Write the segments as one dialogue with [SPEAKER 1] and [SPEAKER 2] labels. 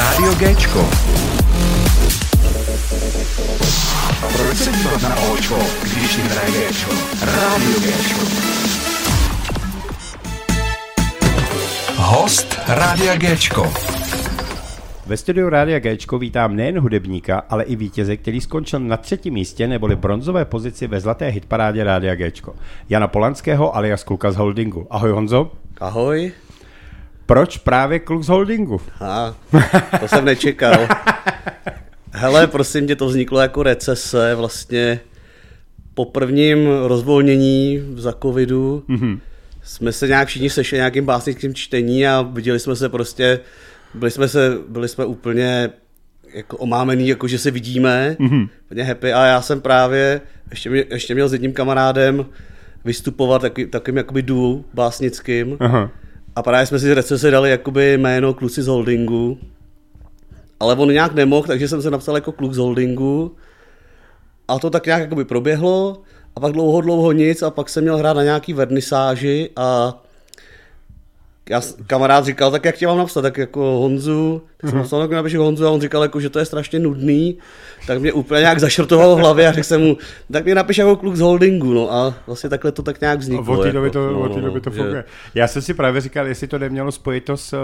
[SPEAKER 1] Rádio Géčko. Proč se dívat na Očko, když jim hraje Géčko? Rádio Géčko. Host Rádia Géčko.
[SPEAKER 2] Ve studiu Rádia Géčko vítám nejen hudebníka, ale i vítěze, který skončil na třetím místě neboli bronzové pozici ve zlaté hitparádě Rádia Géčko. Jana Polanského alias Kluka z Holdingu. Ahoj Honzo.
[SPEAKER 3] Ahoj.
[SPEAKER 2] Proč právě kluk z Holdingu?
[SPEAKER 3] A, to jsem nečekal. Hele, prosím tě, to vzniklo jako recese vlastně po prvním rozvolnění za covidu. Mm-hmm. Jsme se nějak všichni sešli nějakým básnickým čtení a viděli jsme se prostě, byli jsme, se, byli jsme úplně jako omámený, jako že se vidíme, mm-hmm. hodně happy a já jsem právě ještě, mě, ještě měl s jedním kamarádem vystupovat taky, takovým jakoby duo básnickým. Aha. A právě jsme si z recese dali jakoby jméno kluci z holdingu. Ale on nějak nemohl, takže jsem se napsal jako kluk z holdingu. A to tak nějak jakoby proběhlo. A pak dlouho, dlouho nic a pak jsem měl hrát na nějaký vernisáži a já, kamarád říkal, tak jak tě mám napsat, tak jako Honzu, tak jsem tak napíšu Honzu a on říkal, jako, že to je strašně nudný, tak mě úplně nějak zašrtoval v hlavě a řekl jsem mu, tak mě napiš jako kluk z holdingu, no a vlastně takhle to tak nějak vzniklo.
[SPEAKER 2] Od té doby to, jako, no, no, doby to funguje. Že... Já jsem si právě říkal, jestli to nemělo spojit to s,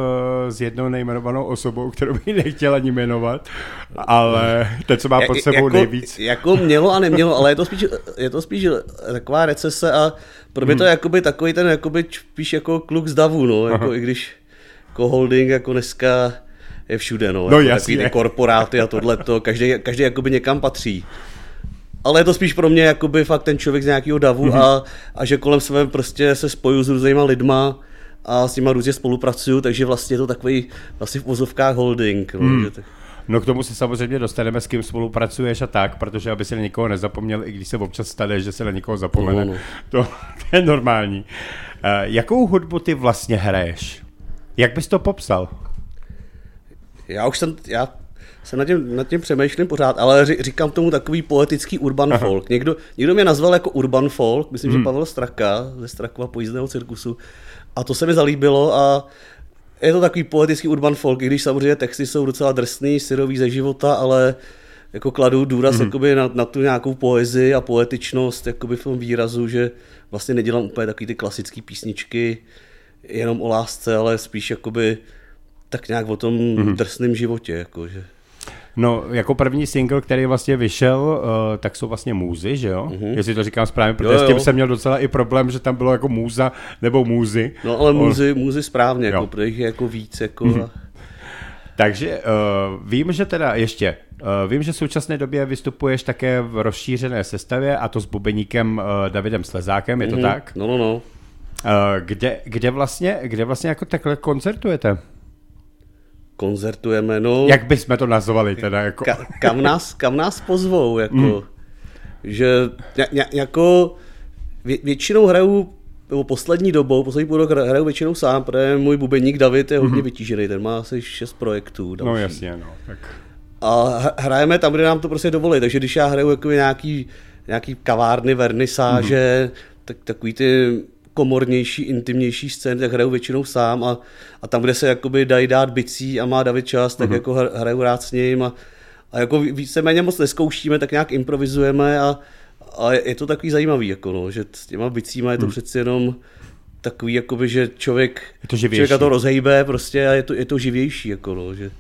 [SPEAKER 2] s jednou nejmenovanou osobou, kterou bych nechtěl ani jmenovat, ale teď, co má pod sebou
[SPEAKER 3] jako,
[SPEAKER 2] nejvíc.
[SPEAKER 3] Jako mělo a nemělo, ale je to spíš, je to spíš taková recese a pro mě hmm. to je jakoby takový ten jakoby spíš jako kluk z davu, no, jako i když jako holding jako dneska je všude, no,
[SPEAKER 2] no
[SPEAKER 3] jako ty korporáty a tohleto, každý, každý jakoby někam patří. Ale je to spíš pro mě jakoby fakt ten člověk z nějakého davu mm-hmm. a, a že kolem sebe prostě se spoju s různýma lidma a s nimi různě spolupracuju, takže vlastně je to takový vlastně v vozovkách holding. No, mm. že tak...
[SPEAKER 2] No k tomu se samozřejmě dostaneme, s kým spolupracuješ a tak, protože aby se na někoho nezapomněl, i když se občas stane, že se na někoho zapomene. No, no. To, to je normální. Uh, jakou hudbu ty vlastně hraješ? Jak bys to popsal?
[SPEAKER 3] Já už jsem, já se nad tím, nad tím přemýšlím pořád, ale říkám tomu takový poetický urban Aha. folk. Někdo, někdo mě nazval jako urban folk, myslím, hmm. že Pavel Straka ze Strakova pojízdného cirkusu. A to se mi zalíbilo a je to takový poetický urban folk, i když samozřejmě texty jsou docela drsný, syrový ze života, ale jako kladu důraz mm-hmm. na, na, tu nějakou poezii a poetičnost jakoby v tom výrazu, že vlastně nedělám úplně takový ty klasické písničky jenom o lásce, ale spíš jakoby tak nějak o tom mm-hmm. drsném životě. Jako, že...
[SPEAKER 2] No, jako první single, který vlastně vyšel, uh, tak jsou vlastně můzy, že jo? Uh-huh. Jestli to říkám správně, protože jo, jo. s tím jsem měl docela i problém, že tam bylo jako můza nebo můzy.
[SPEAKER 3] No, ale můzy, můzy správně, jako, protože jich je jako víc. Jako... Uh-huh.
[SPEAKER 2] Takže uh, vím, že teda ještě, uh, vím, že v současné době vystupuješ také v rozšířené sestavě a to s bubeníkem uh, Davidem Slezákem, je to uh-huh. tak?
[SPEAKER 3] No, no, no. Uh,
[SPEAKER 2] kde, kde, vlastně, kde vlastně jako takhle koncertujete?
[SPEAKER 3] Koncertujeme, no...
[SPEAKER 2] Jak bychom to nazvali teda, jako...
[SPEAKER 3] Ka, kam, nás, kam nás pozvou, jako... Mm. Že ně, jako vě, většinou hraju nebo poslední dobou, poslední půl rok hraju většinou sám, protože můj bubeník David je hodně mm-hmm. vytížený, ten má asi šest projektů.
[SPEAKER 2] Další. No jasně, no. Tak...
[SPEAKER 3] A hrajeme tam, kde nám to prostě dovolí, takže když já hraju jako nějaký, nějaký kavárny, vernisáže, mm-hmm. tak takový ty komornější, intimnější scény, tak hraju většinou sám a, a tam, kde se jakoby dají dát bicí a má David čas, tak uh-huh. jako hraju rád s ním a, a jako víceméně moc neskoušíme, tak nějak improvizujeme a, a je to takový zajímavý, jako no, že s těma bicíma je to uh-huh. přeci jenom takový, jakoby, že člověk,
[SPEAKER 2] je to
[SPEAKER 3] člověka to rozhejbe prostě a je to, je to živější, jako no, že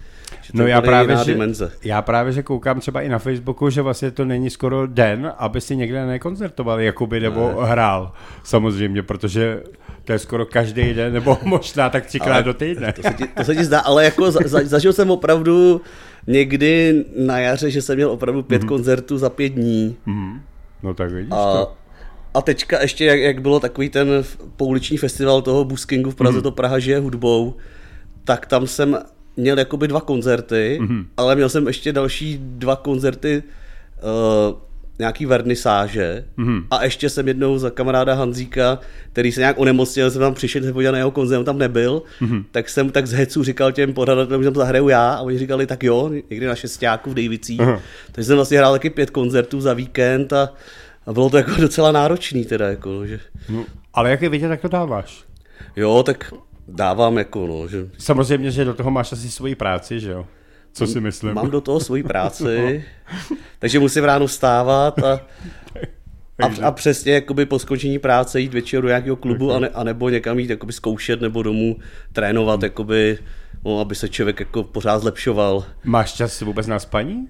[SPEAKER 2] no já právě, že, já právě, že koukám třeba i na Facebooku, že vlastně to není skoro den, aby si někde nekoncertoval, jakoby, nebo ne. hrál, samozřejmě, protože to je skoro každý den, nebo možná tak třikrát do týdne.
[SPEAKER 3] To se, ti, to se ti zdá, ale jako za, za, zažil jsem opravdu někdy na jaře, že jsem měl opravdu pět mm-hmm. koncertů za pět dní.
[SPEAKER 2] Mm-hmm. No tak vidíš
[SPEAKER 3] a,
[SPEAKER 2] to.
[SPEAKER 3] A teďka ještě, jak, jak bylo takový ten pouliční festival toho Buskingu v Praze, mm-hmm. to Praha žije hudbou, tak tam jsem měl jakoby dva koncerty, mm-hmm. ale měl jsem ještě další dva koncerty uh, nějaký vernisáže mm-hmm. a ještě jsem jednou za kamaráda Hanzíka, který se nějak onemocnil, jsem tam přišel se podívat na jeho koncert, on tam nebyl, mm-hmm. tak jsem tak z hecu říkal těm pořadatelům, že tam zahraju já a oni říkali, tak jo, někdy na šestáku v Davicích. Uh-huh. Takže jsem vlastně hrál taky pět koncertů za víkend a, a bylo to jako docela náročný teda. Jako, že...
[SPEAKER 2] no, ale jak je vidět, tak to dáváš?
[SPEAKER 3] Jo, tak dávám jako, no. Že...
[SPEAKER 2] Samozřejmě, že do toho máš asi svoji práci, že jo? co si myslím.
[SPEAKER 3] Mám do toho svoji práci, no. takže musím ráno vstávat a, a, a přesně jakoby po skončení práce jít večer do nějakého klubu okay. a, ne, a nebo někam jít jakoby zkoušet nebo domů trénovat, hmm. jakoby, no, aby se člověk jako pořád zlepšoval.
[SPEAKER 2] Máš čas vůbec na spaní?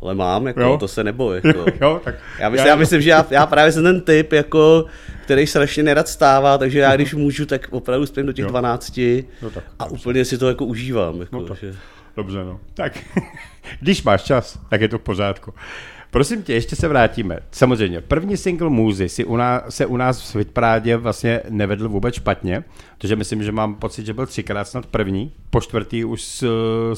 [SPEAKER 3] Ale mám, jako, jo. to se neboj. Jako.
[SPEAKER 2] Jo, jo, tak
[SPEAKER 3] já, myslím, já, já myslím, že já, já právě jsem ten typ, jako, který strašně nerad stává, takže já když můžu, tak opravdu spím do těch jo. 12 no, tak, a úplně si to jako užívám. Jako,
[SPEAKER 2] no,
[SPEAKER 3] tak. Že...
[SPEAKER 2] Dobře, no. Tak, když máš čas, tak je to v pořádku. Prosím tě, ještě se vrátíme. Samozřejmě, první single Můzy si u nás, se u nás v Svitprádě vlastně nevedl vůbec špatně, protože myslím, že mám pocit, že byl třikrát snad první, po čtvrtý už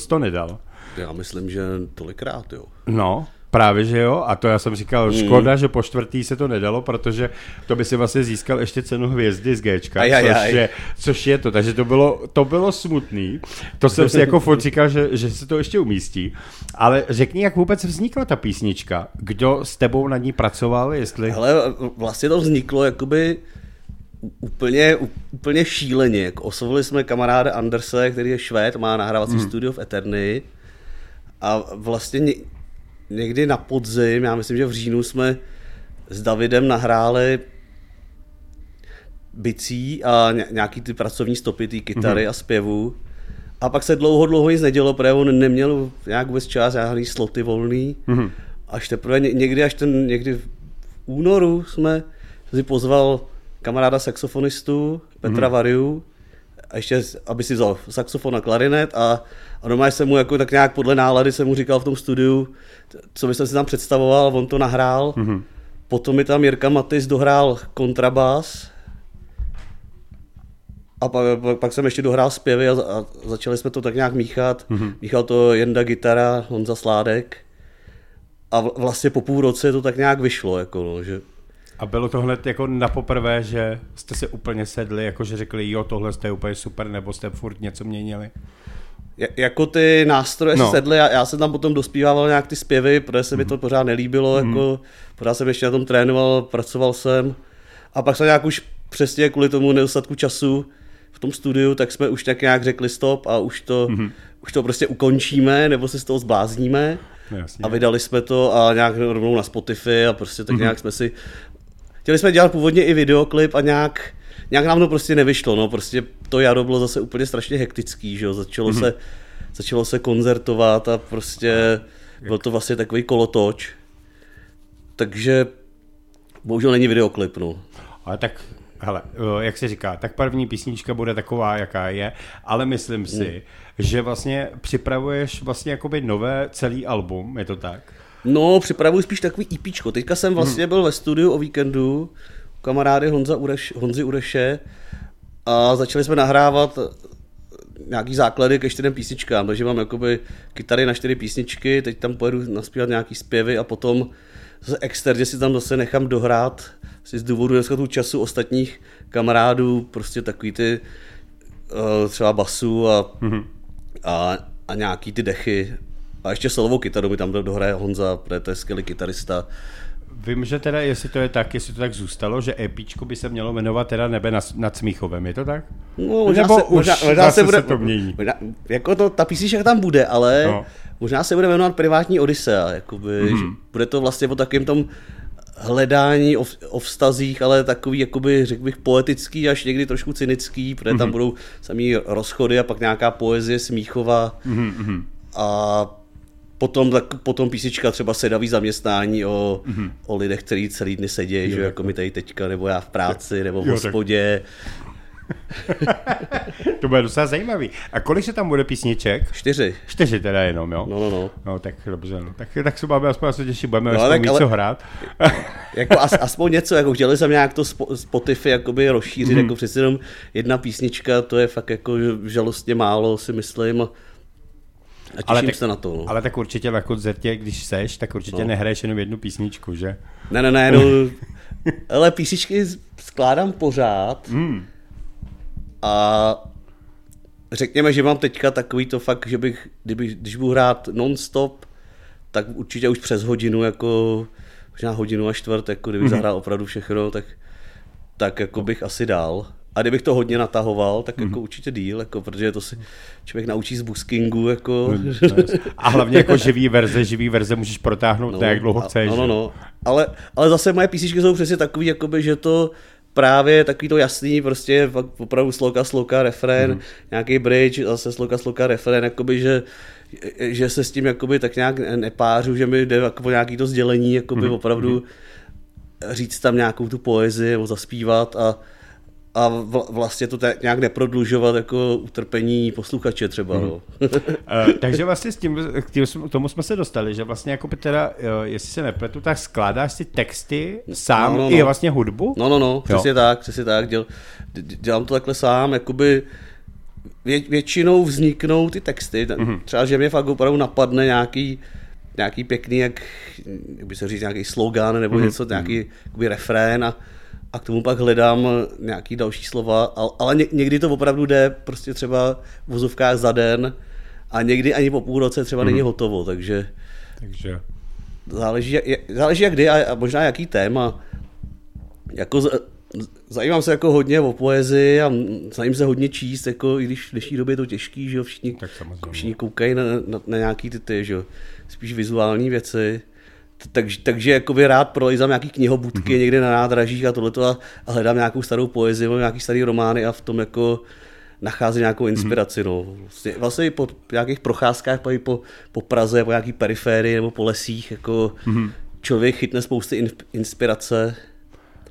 [SPEAKER 2] to nedal.
[SPEAKER 3] Já myslím, že tolikrát, jo.
[SPEAKER 2] No, Právě, že jo, a to já jsem říkal, hmm. škoda, že po čtvrtý se to nedalo, protože to by si vlastně získal ještě cenu hvězdy z Gčka, aj, aj, což, aj. Je, což je to, takže to bylo, to bylo smutný, to jsem si jako furt říkal, že, že se to ještě umístí, ale řekni, jak vůbec vznikla ta písnička, kdo s tebou na ní pracoval, jestli...
[SPEAKER 3] Ale vlastně to vzniklo jakoby úplně, úplně šíleně, jako oslovili jsme kamaráda Anderse, který je švéd, má nahrávací hmm. studio v Eterny a vlastně někdy na podzim, já myslím, že v říjnu jsme s Davidem nahráli bicí a nějaký ty pracovní stopy, ty kytary mm-hmm. a zpěvu. A pak se dlouho, dlouho nic nedělo, protože on neměl nějak vůbec čas, žádný sloty volný. Mm-hmm. Až teprve někdy, až ten, někdy v únoru jsme si pozval kamaráda saxofonistu Petra mm-hmm. Variu, a ještě, aby si vzal saxofon a klarinet a, a doma jsem mu jako tak nějak podle nálady jsem mu říkal v tom studiu, co bych si tam představoval, on to nahrál. Mm-hmm. Potom mi tam Jirka Matis dohrál kontrabás a pak, pak, pak jsem ještě dohrál zpěvy a, a začali jsme to tak nějak míchat. Mm-hmm. Míchal to Jenda gitara, Honza Sládek. A vlastně po půl roce to tak nějak vyšlo, jako no, že
[SPEAKER 2] a bylo to hned jako na poprvé, že jste se úplně sedli, jako že řekli, jo, tohle je úplně super, nebo jste furt něco měnili?
[SPEAKER 3] jako ty nástroje no. sedly, já, já jsem tam potom dospívával nějak ty zpěvy, protože se mi to mhm. pořád nelíbilo, mm. jako pořád jsem ještě na tom trénoval, pracoval jsem a pak jsem nějak už přesně kvůli tomu nedostatku času v tom studiu, tak jsme už tak nějak řekli stop a už to, mm. už to prostě ukončíme, nebo se z toho zblázníme. Jasně. A vydali jsme to a nějak rovnou na Spotify a prostě tak mm. nějak jsme si chtěli jsme dělat původně i videoklip a nějak, nějak nám to prostě nevyšlo, no, prostě to jaro bylo zase úplně strašně hektický, že jo, začalo mm-hmm. se, začalo se koncertovat a prostě byl to vlastně takový kolotoč, takže bohužel není videoklip, no.
[SPEAKER 2] Ale tak Hele, jak se říká, tak první písnička bude taková, jaká je, ale myslím si, mm. že vlastně připravuješ vlastně jakoby nové celý album, je to tak?
[SPEAKER 3] No, připravuji spíš takový EPčko. Teďka jsem vlastně hmm. byl ve studiu o víkendu u kamarády Honza Ureš, Honzy Ureše a začali jsme nahrávat nějaký základy ke čtyřem písničkám, takže mám jakoby kytary na čtyři písničky, teď tam pojedu naspívat nějaký zpěvy a potom zase externě si tam zase nechám dohrát si z důvodu dneska tu času ostatních kamarádů, prostě takový ty uh, třeba basu a, mm-hmm. a, a nějaký ty dechy a ještě solovou kytaru mi tam dohraje Honza, protože to je skvělý kytarista.
[SPEAKER 2] Vím, že teda, jestli to je tak, jestli to tak zůstalo, že EPčko by se mělo jmenovat teda Nebe nad, nad Smíchovem, je to tak?
[SPEAKER 3] No, možná Nebo se, už možná, možná se, bude, se to mění. Možná, jako to, ta písnička tam bude, ale no. možná se bude jmenovat Privátní Odisea, jakoby, mm-hmm. bude to vlastně o takovém tom hledání o, o vztazích, ale takový, jakoby, řekl bych, poetický, až někdy trošku cynický, protože mm-hmm. tam mhm. budou samý rozchody a pak nějaká poezie Smíchova. Mm-hmm. A potom, tak, potom písnička třeba sedavý zaměstnání o, mm-hmm. o lidech, kteří celý dny sedějí, že jako my tady teďka, nebo já v práci, nebo v jo, hospodě.
[SPEAKER 2] to bude docela zajímavý. A kolik se tam bude písniček?
[SPEAKER 3] Čtyři.
[SPEAKER 2] Čtyři teda jenom, jo?
[SPEAKER 3] No, no, no.
[SPEAKER 2] No, tak dobře, no. Tak, tak se máme aspoň se těší, budeme no, ale, co hrát.
[SPEAKER 3] jako as, aspoň něco, jako chtěli jsem nějak to Spotify jakoby rozšířit, mm. jako přeci jenom jedna písnička, to je fakt jako žalostně málo, si myslím. A ale tak, se na to. No.
[SPEAKER 2] Ale tak určitě na koncertě, když seš, tak určitě no. nehraješ jenom jednu písničku, že?
[SPEAKER 3] Ne, ne, ne, no, ale písničky skládám pořád. Mm. A řekněme, že mám teďka takový to fakt, že bych, kdyby, když budu hrát non-stop, tak určitě už přes hodinu, jako možná hodinu a čtvrt, jako kdybych mm-hmm. zahrál opravdu všechno, tak, tak jako bych asi dál. A kdybych to hodně natahoval, tak jako mm. určitě díl, jako, protože to si člověk naučí z buskingu. Jako. No,
[SPEAKER 2] a hlavně jako živý verze, živý verze můžeš protáhnout no, tak, jak dlouho chceš.
[SPEAKER 3] No, no, no. Ale, ale zase moje písničky jsou přesně takový, jakoby, že to právě takový to jasný, prostě opravdu sloka, sloka, refrén, mm. nějaký bridge, zase sloka, sloka, refrén, jakoby, že, že se s tím jakoby tak nějak nepářu, že mi jde jako nějaký to sdělení, jakoby mm. opravdu mm říct tam nějakou tu poezii nebo zaspívat a, a vlastně to tak nějak neprodlužovat jako utrpení posluchače třeba. Hmm. No.
[SPEAKER 2] uh, takže vlastně s tím, k, tím, k tomu jsme se dostali, že vlastně jako by teda, uh, jestli se nepletu, tak skládáš si texty sám no, no, no. i vlastně hudbu?
[SPEAKER 3] No, no, no, přesně jo. tak, přesně tak, děl, dělám to takhle sám, jakoby vě, většinou vzniknou ty texty, mm-hmm. třeba, že mě fakt opravdu napadne nějaký nějaký pěkný, jak, jak by se říct, nějaký slogan nebo mm-hmm. něco, nějaký jakoby refrén a, a k tomu pak hledám nějaký další slova, ale, někdy to opravdu jde prostě třeba v vozovkách za den a někdy ani po půl roce třeba mm-hmm. není hotovo, takže, takže... Záleží, jak, záleží jak kdy a, a možná jaký téma. Jako z, zajímám se jako hodně o poezii a snažím se hodně číst, jako i když v dnešní době je to těžký, že jo, všichni, všichni koukají na, na, na nějaký ty, ty že jo spíš vizuální věci. Takže, takže jakoby rád prolejzám nějaký knihobudky mm-hmm. někde na nádražích a tohleto a, a hledám nějakou starou poezii nebo nějaký starý romány a v tom jako nacházím nějakou mhm. inspiraci. Mm-hmm. No. Vlastně, vlastně i po nějakých procházkách po, po, po Praze, po nějaký periférii nebo po lesích, jako mm-hmm. člověk chytne spousty in, inspirace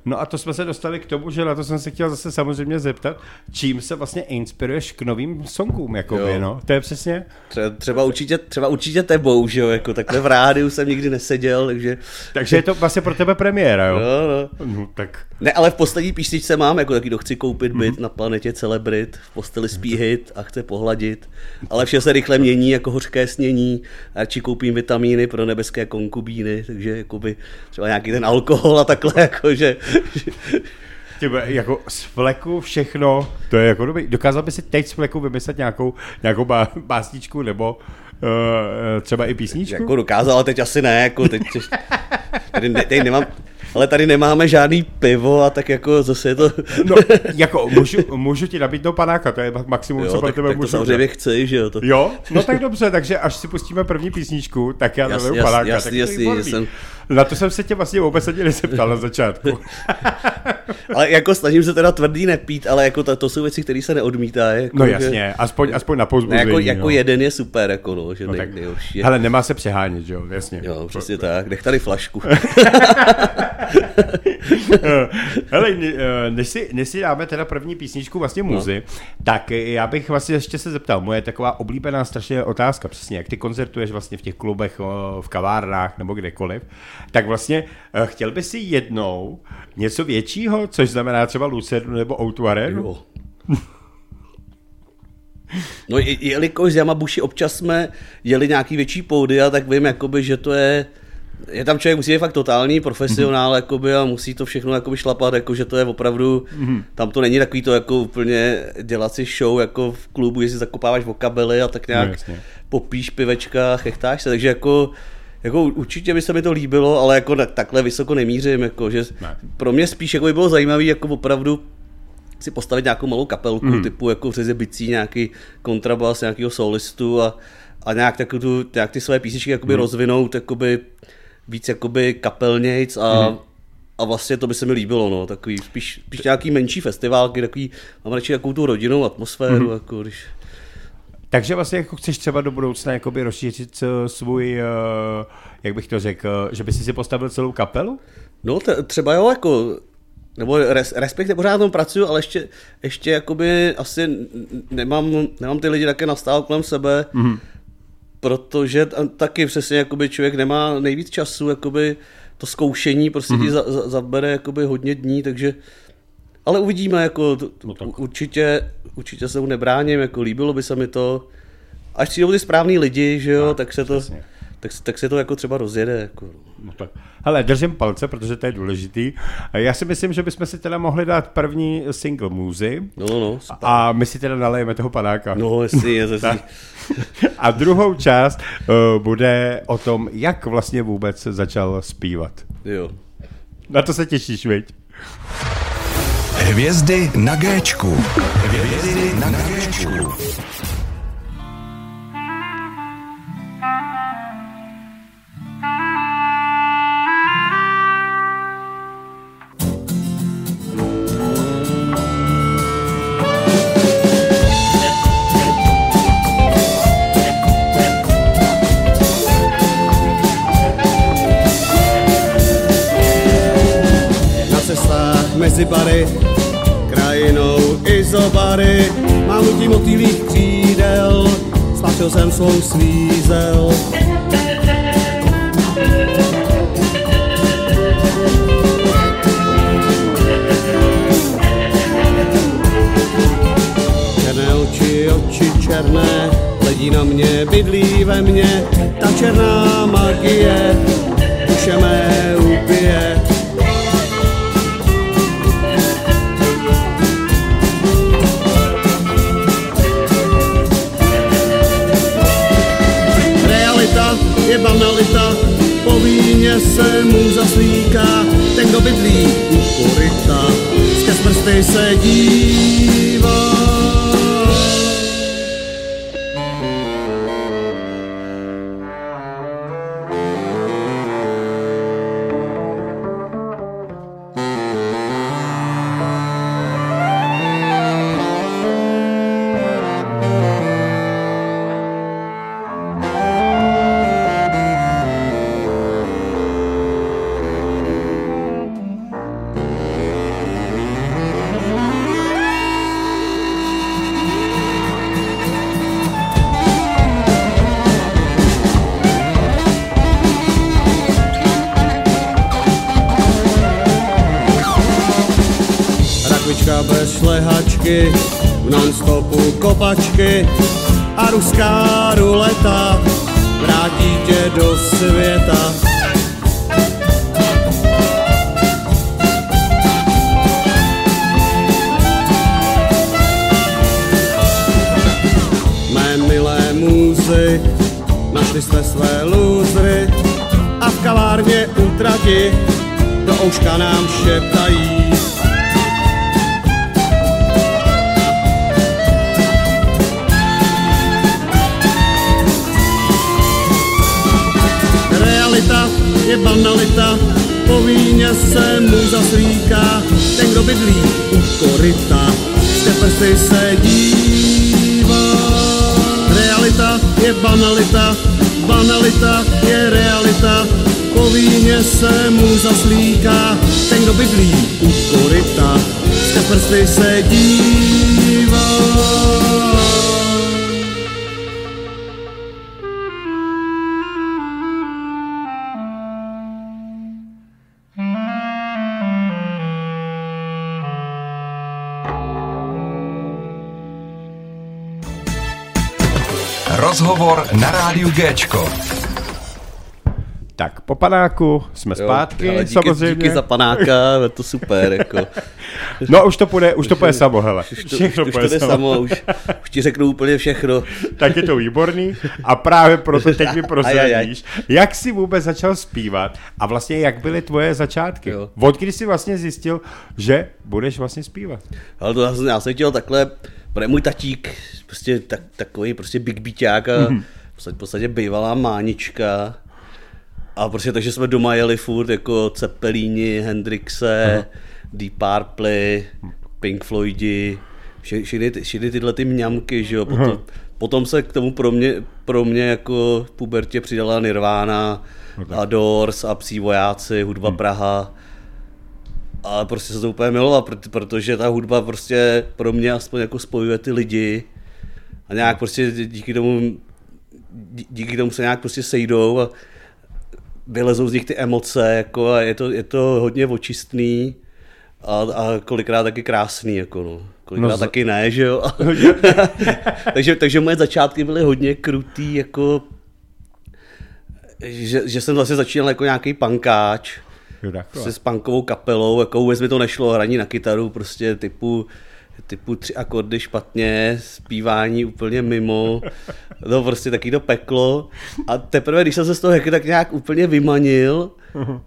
[SPEAKER 2] No a to jsme se dostali k tomu, že na to jsem se chtěl zase samozřejmě zeptat, čím se vlastně inspiruješ k novým songům, jako no. To je přesně...
[SPEAKER 3] Třeba, třeba, určitě, třeba určitě tebou, že jo, jako takhle v rádiu jsem nikdy neseděl, takže...
[SPEAKER 2] Takže je to vlastně pro tebe premiéra, jo?
[SPEAKER 3] No, no.
[SPEAKER 2] no tak...
[SPEAKER 3] Ne, ale v poslední písničce mám, jako taky, kdo chci koupit byt mm-hmm. na planetě celebrit, v posteli spí hit a chce pohladit, ale vše se rychle mění, jako hořké snění, radši koupím vitamíny pro nebeské konkubíny, takže jakoby třeba nějaký ten alkohol a takhle, jakože
[SPEAKER 2] Těbe, jako z fleku všechno, to je jako dobrý. Dokázal by si teď z fleku vymyslet nějakou, nějakou bá, básničku nebo uh, třeba i písničku?
[SPEAKER 3] Jako dokázal, ale teď asi ne, jako teď, tady, teď nemám, ale tady nemáme žádný pivo a tak jako zase je to...
[SPEAKER 2] no, jako můžu, můžu ti nabídnout panáka, to je maximum, jo, co pro tebe
[SPEAKER 3] tak
[SPEAKER 2] můžu.
[SPEAKER 3] to samozřejmě chci, že jo. To...
[SPEAKER 2] Jo? No tak dobře, takže až si pustíme první písničku, tak já nabiju panáka.
[SPEAKER 3] Jasný, jasný, jasný, jsem...
[SPEAKER 2] Na to jsem se tě vlastně vůbec ani nezeptal na začátku.
[SPEAKER 3] ale jako snažím se teda tvrdý nepít, ale jako to, to jsou věci, které se neodmítá. Jako,
[SPEAKER 2] no jasně, že... aspoň, aspoň na pouzbuzení.
[SPEAKER 3] Jako, jako no. jeden je super, jako no, že no, nej, tak, nejhorší.
[SPEAKER 2] Hele, nemá se přehánět, že jo, jasně.
[SPEAKER 3] Jo, přesně tak, nech tady flašku.
[SPEAKER 2] Hele, eh, než si, než si dáme teda první písničku vlastně no. muzy, no. tak já bych vlastně ještě se zeptal, moje taková oblíbená strašně otázka, přesně, jak ty koncertuješ vlastně v těch klubech, v kavárnách nebo kdekoliv, tak vlastně eh, chtěl by si jednou něco většího, což znamená třeba Lucernu nebo Outu Arenu?
[SPEAKER 3] No jelikož z Yamabushi občas jsme jeli nějaký větší pódia, tak vím, jakoby, že to je je tam člověk musí být fakt totální profesionál mm-hmm. jakoby, a musí to všechno jakoby šlapat, jako, že to je opravdu, mm-hmm. tam to není takový to jako úplně dělat si show jako v klubu, jestli zakopáváš vokabely a tak nějak no, popíš pivečka, chechtáš se, takže jako jako určitě by se mi to líbilo, ale jako takhle vysoko nemířím, jako, že ne. pro mě spíš jako by bylo zajímavé jako opravdu si postavit nějakou malou kapelku, mm. typu jako řeze bicí, nějaký kontrabas, nějakého solistu a, a nějak, tak, tu, nějak ty své písničky jakoby mm. rozvinout jakoby víc jakoby kapelnějc a, mm. a vlastně to by se mi líbilo, no, takový spíš, spíš nějaký menší festivalky, takový, mám radši takovou tu rodinnou atmosféru, mm. jako když...
[SPEAKER 2] Takže vlastně jako chceš třeba do budoucna jakoby rozšířit eh, svůj, uh, jak bych to řekl, že by si si postavil celou kapelu?
[SPEAKER 3] No t- třeba jo, jako nebo res, respektive pořád tom pracuju, ale ještě, ještě jakoby asi nemám, nemám ty lidi také nastál kolem sebe, mm-hmm protože taky přesně jakoby člověk nemá nejvíc času, jakoby to zkoušení prostě mm-hmm. ti za, za, zabere jakoby hodně dní, takže ale uvidíme, jako to, no určitě, určitě se mu nebráním, jako líbilo by se mi to, až přijdou ty správní lidi, že jo, no, tak se to, tak, tak se to jako třeba rozjede. Jako.
[SPEAKER 2] No tak. Hele, držím palce, protože to je důležitý. Já si myslím, že bychom si teda mohli dát první single Muzy.
[SPEAKER 3] No, no, no
[SPEAKER 2] A my si teda nalejeme toho panáka.
[SPEAKER 3] No, jestli je, jestli.
[SPEAKER 2] A druhou část uh, bude o tom, jak vlastně vůbec začal zpívat.
[SPEAKER 3] Jo.
[SPEAKER 2] Na to se těšíš, viď?
[SPEAKER 1] Hvězdy na Géčku. Hvězdy na Géčku.
[SPEAKER 4] Stlačil jsem a
[SPEAKER 1] Rozhovor na rádiu Géčko.
[SPEAKER 2] Tak, po panáku jsme jo, zpátky,
[SPEAKER 3] díky,
[SPEAKER 2] samozřejmě.
[SPEAKER 3] Díky za panáka, je to super, jako.
[SPEAKER 2] No, už to půjde, už to půjde samo, hele.
[SPEAKER 3] Už to, všechno už, už to samo, samo už, už ti řeknu úplně všechno.
[SPEAKER 2] tak je to výborný a právě proto teď mi prozradíš, jak jsi vůbec začal zpívat a vlastně jak byly tvoje začátky. Jo. Od kdy jsi vlastně zjistil, že budeš vlastně zpívat?
[SPEAKER 3] Ale to já jsem, já jsem chtěl takhle, protože můj tatík, prostě tak, takový prostě big beaták a mm-hmm. v podstatě bývalá mánička, a prostě takže jsme doma jeli furt jako Cepelíni, Hendrixe, Aha. Deep Purple, Pink Floydi, všechny, všechny tyhle ty mňamky, že jo. Potom, potom se k tomu pro mě, pro mě jako v pubertě přidala Nirvana, okay. a Doors a Psí vojáci, hudba hmm. Praha. A prostě se to úplně miloval, protože ta hudba prostě pro mě aspoň jako spojuje ty lidi. A nějak prostě díky tomu, díky tomu se nějak prostě sejdou a vylezou z nich ty emoce, jako a je to, je to hodně očistný a, a kolikrát taky krásný, jako no. Kolikrát no, taky ne, že jo? takže, takže moje začátky byly hodně krutý, jako že, že jsem zase začínal jako nějaký pankáč, se s punkovou kapelou, jako vůbec mi to nešlo, hraní na kytaru, prostě typu typu tři akordy špatně, zpívání úplně mimo no prostě taky to peklo. A teprve, když jsem se z toho tak nějak úplně vymanil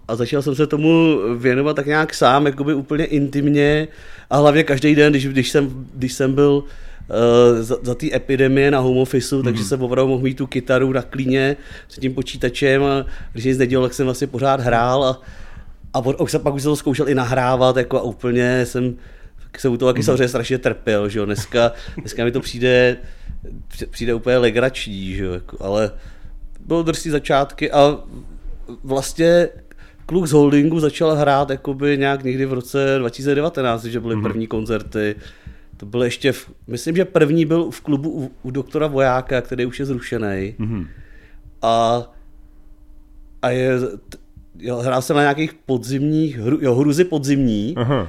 [SPEAKER 3] a začal jsem se tomu věnovat tak nějak sám, jakoby úplně intimně a hlavně každý den, když, když, jsem, když jsem byl uh, za, za té epidemie na home office, mm-hmm. takže jsem opravdu mohl mít tu kytaru na klíně s tím počítačem a když nic nedělal, tak jsem vlastně pořád hrál a, a od, jsem, pak už jsem to zkoušel i nahrávat jako a úplně jsem jsem u toho taky mm-hmm. samozřejmě strašně trpěl, že jo. Dneska, dneska mi to přijde, přijde úplně legrační, že jo, jako, ale bylo drsný začátky a vlastně kluk z holdingu začal hrát jakoby nějak někdy v roce 2019, že byly mm-hmm. první koncerty. To byl ještě, v, myslím, že první byl v klubu u, u doktora Vojáka, který už je zrušený. Mm-hmm. A, a je, jo, hrál jsem na nějakých podzimních, hru, jo, hruzy podzimní. Aha.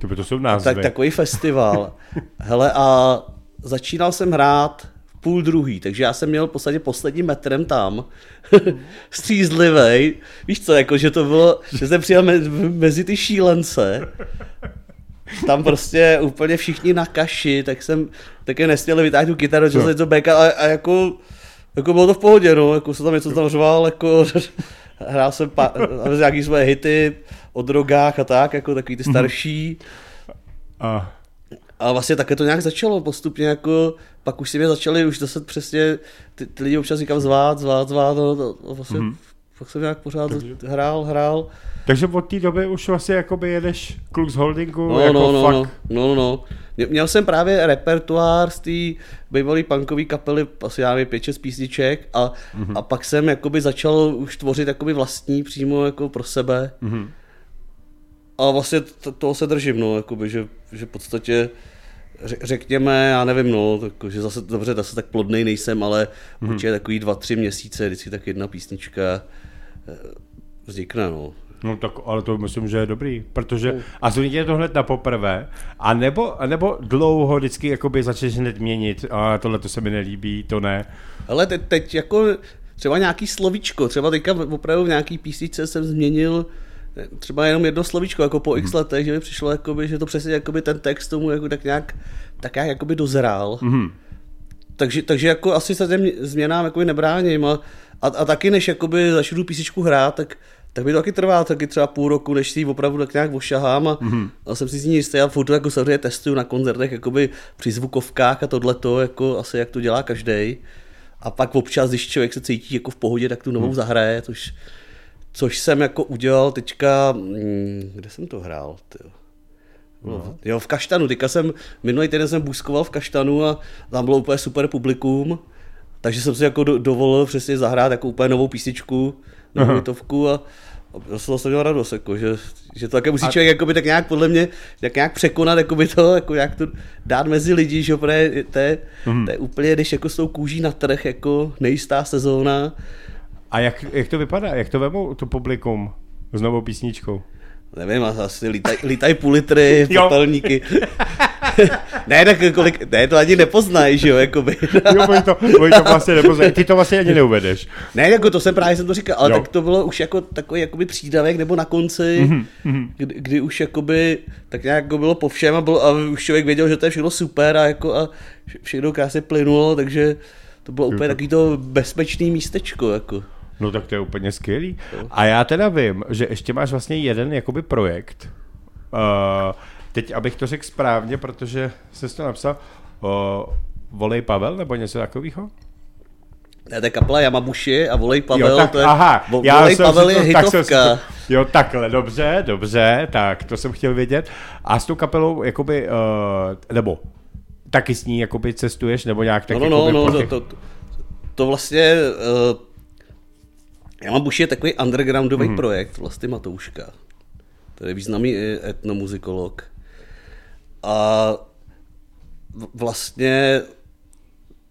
[SPEAKER 2] To by to jsou názvy.
[SPEAKER 3] Tak, takový festival. Hele, a začínal jsem hrát v půl druhý, takže já jsem měl v podstatě posledním metrem tam, střízlivej. Víš co, jako, že to bylo, že jsem přijel me, mezi ty šílence, tam prostě úplně všichni na kaši, tak jsem taky nesměl vytáhnout tu kytaru, že jsem něco beka a, a, jako, jako bylo to v pohodě, no, jako se tam něco tam řval, jako hrál jsem pa, nějaký své hity o drogách a tak, jako takový ty mhm. starší. A a vlastně také to nějak začalo postupně, jako pak už si mě začali už zase přesně, ty, ty lidi občas říkám zvát, zvát, zvát, no, no, no vlastně mm-hmm. pak jsem nějak pořád Takže... hrál, hrál.
[SPEAKER 2] Takže od té doby už vlastně jakoby jedeš kluk z holdingu,
[SPEAKER 3] no,
[SPEAKER 2] jako
[SPEAKER 3] no, no,
[SPEAKER 2] fakt...
[SPEAKER 3] no, no, no. Měl jsem právě repertoár z té bývalé punkové kapely, asi já nevím, 5-6 písniček a, mm-hmm. a pak jsem jakoby začal už tvořit jakoby vlastní přímo jako pro sebe. Mm-hmm. A vlastně to, toho se držím, no, jakoby, že, že v podstatě řekněme, já nevím, no, tak, že zase dobře, zase tak plodnej nejsem, ale mm-hmm. určitě takový dva, tři měsíce, vždycky tak jedna písnička eh, vznikne, no.
[SPEAKER 2] No tak, ale to myslím, že je dobrý, protože, no. a zvolíte to hned na poprvé, a nebo, a nebo dlouho vždycky jakoby začneš hned měnit, a tohle to se mi nelíbí, to ne.
[SPEAKER 3] Ale teď, teď jako třeba nějaký slovíčko, třeba teďka opravdu v nějaký písničce jsem změnil třeba jenom jedno slovíčko, jako po x mm. letech, že mi přišlo, jakoby, že to přesně jakoby ten text tomu jako tak nějak, tak nějak jakoby dozrál. Mm. Takže, takže jako asi se těm změnám jakoby nebráním a, a, a taky než jakoby začnu písničku hrát, tak tak mi to taky trvá taky třeba půl roku, než si ji opravdu tak nějak ošahám a, mm-hmm. a jsem si z ní jistý. Já furt jako samozřejmě testuju na koncertech, jakoby při zvukovkách a tohleto, jako asi jak to dělá každý. A pak občas, když člověk se cítí jako v pohodě, tak tu novou mm. zahraje, což, což jsem jako udělal teďka, hm, kde jsem to hrál, tyjo. No. Jo, v Kaštanu, teďka jsem, minulý týden jsem buskoval v Kaštanu a tam bylo úplně super publikum, takže jsem si jako do, dovolil přesně zahrát jako úplně novou písničku, novou hitovku a, a z toho jsem měl radost, jako, že, že to také musí a... člověk jakoby, tak nějak podle mě tak nějak překonat jakoby to, jako jak to dát mezi lidi, že to je, to je, mm. to je úplně, když jako s tou kůží na trh, jako nejistá sezóna,
[SPEAKER 2] a jak, jak to vypadá? Jak to vemou to publikum s novou písničkou?
[SPEAKER 3] Nevím, asi lítaj, lítaj půl litry, popelníky. ne, tak kolik, ne, to ani nepoznají, že jo, jakoby.
[SPEAKER 2] jo, oni to, oni to vlastně nepoznají, ty to vlastně ani neuvedeš.
[SPEAKER 3] Ne, jako to jsem právě jsem to říkal, ale jo. tak to bylo už jako takový jakoby přídavek, nebo na konci, mm-hmm. kdy, kdy, už jakoby, tak nějak jako bylo po všem a, byl, a už člověk věděl, že to je všechno super a jako a všechno krásně plynulo, takže to bylo úplně takový to bezpečný místečko, jako.
[SPEAKER 2] No tak to je úplně skvělý. A já teda vím, že ještě máš vlastně jeden jakoby projekt. Uh, teď, abych to řekl správně, protože jsi to napsal, uh, Volej Pavel nebo něco takového?
[SPEAKER 3] Ne, to je kapela Yamabushi a Volej Pavel,
[SPEAKER 2] jo, tak,
[SPEAKER 3] to je,
[SPEAKER 2] aha,
[SPEAKER 3] vo, já Volej Pavel je hitovka. Tak jsem,
[SPEAKER 2] jo, takhle, dobře, dobře, tak to jsem chtěl vědět. A s tou kapelou, jakoby, uh, nebo taky s ní jakoby cestuješ, nebo nějak tak
[SPEAKER 3] no, no, no, no, to, to, to vlastně uh, Yamabushi je takový undergroundový mm. projekt vlastně Matouška. To je významný etnomuzikolog. A vlastně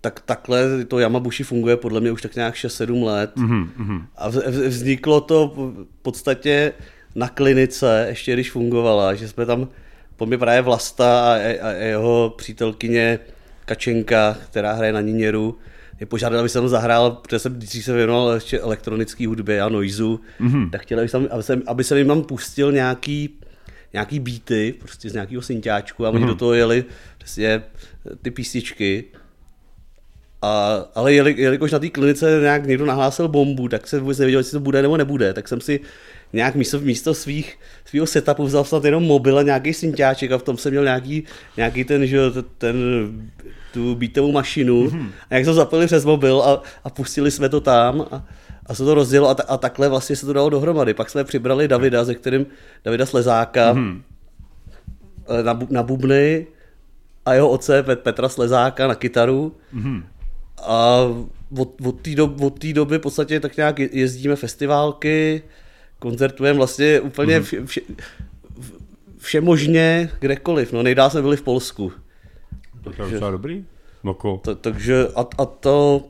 [SPEAKER 3] tak takhle to Yamabushi funguje podle mě už tak nějak 6-7 let. Mm-hmm. A vzniklo to v podstatě na klinice, ještě když fungovala, že jsme tam, po mě právě Vlasta a, a jeho přítelkyně Kačenka, která hraje na Niněru, mě požádal, aby jsem zahrál, protože jsem když se věnoval ještě elektronické hudbě a noizu, mm-hmm. tak chtěl, aby jsem, aby jsem, aby jsem jim tam pustil nějaký, nějaký beaty, prostě z nějakého synťáčku a oni mm-hmm. do toho jeli přesně ty písničky. A, ale jeli, jelikož na té klinice nějak někdo nahlásil bombu, tak jsem vůbec nevěděl, jestli to bude nebo nebude, tak jsem si nějak místo, místo svých, svého setupu vzal snad jenom mobil a nějaký synťáček a v tom jsem měl nějaký, nějaký ten, že, ten, tu beatovou mašinu mm-hmm. a jak to zapili přes mobil a, a pustili jsme to tam a, a se to rozdělo a, ta, a takhle vlastně se to dalo dohromady. Pak jsme přibrali Davida, ze kterým Davida Slezáka mm-hmm. na, na bubny a jeho oce Petra Slezáka na kytaru. Mm-hmm. A od, od té do, doby v podstatě tak nějak jezdíme festiválky, koncertujeme vlastně úplně mhm. vše, vše, vše možně kdekoliv. No nejdál jsme byli v Polsku.
[SPEAKER 2] To je docela dobrý. Moko.
[SPEAKER 3] To, takže a, a to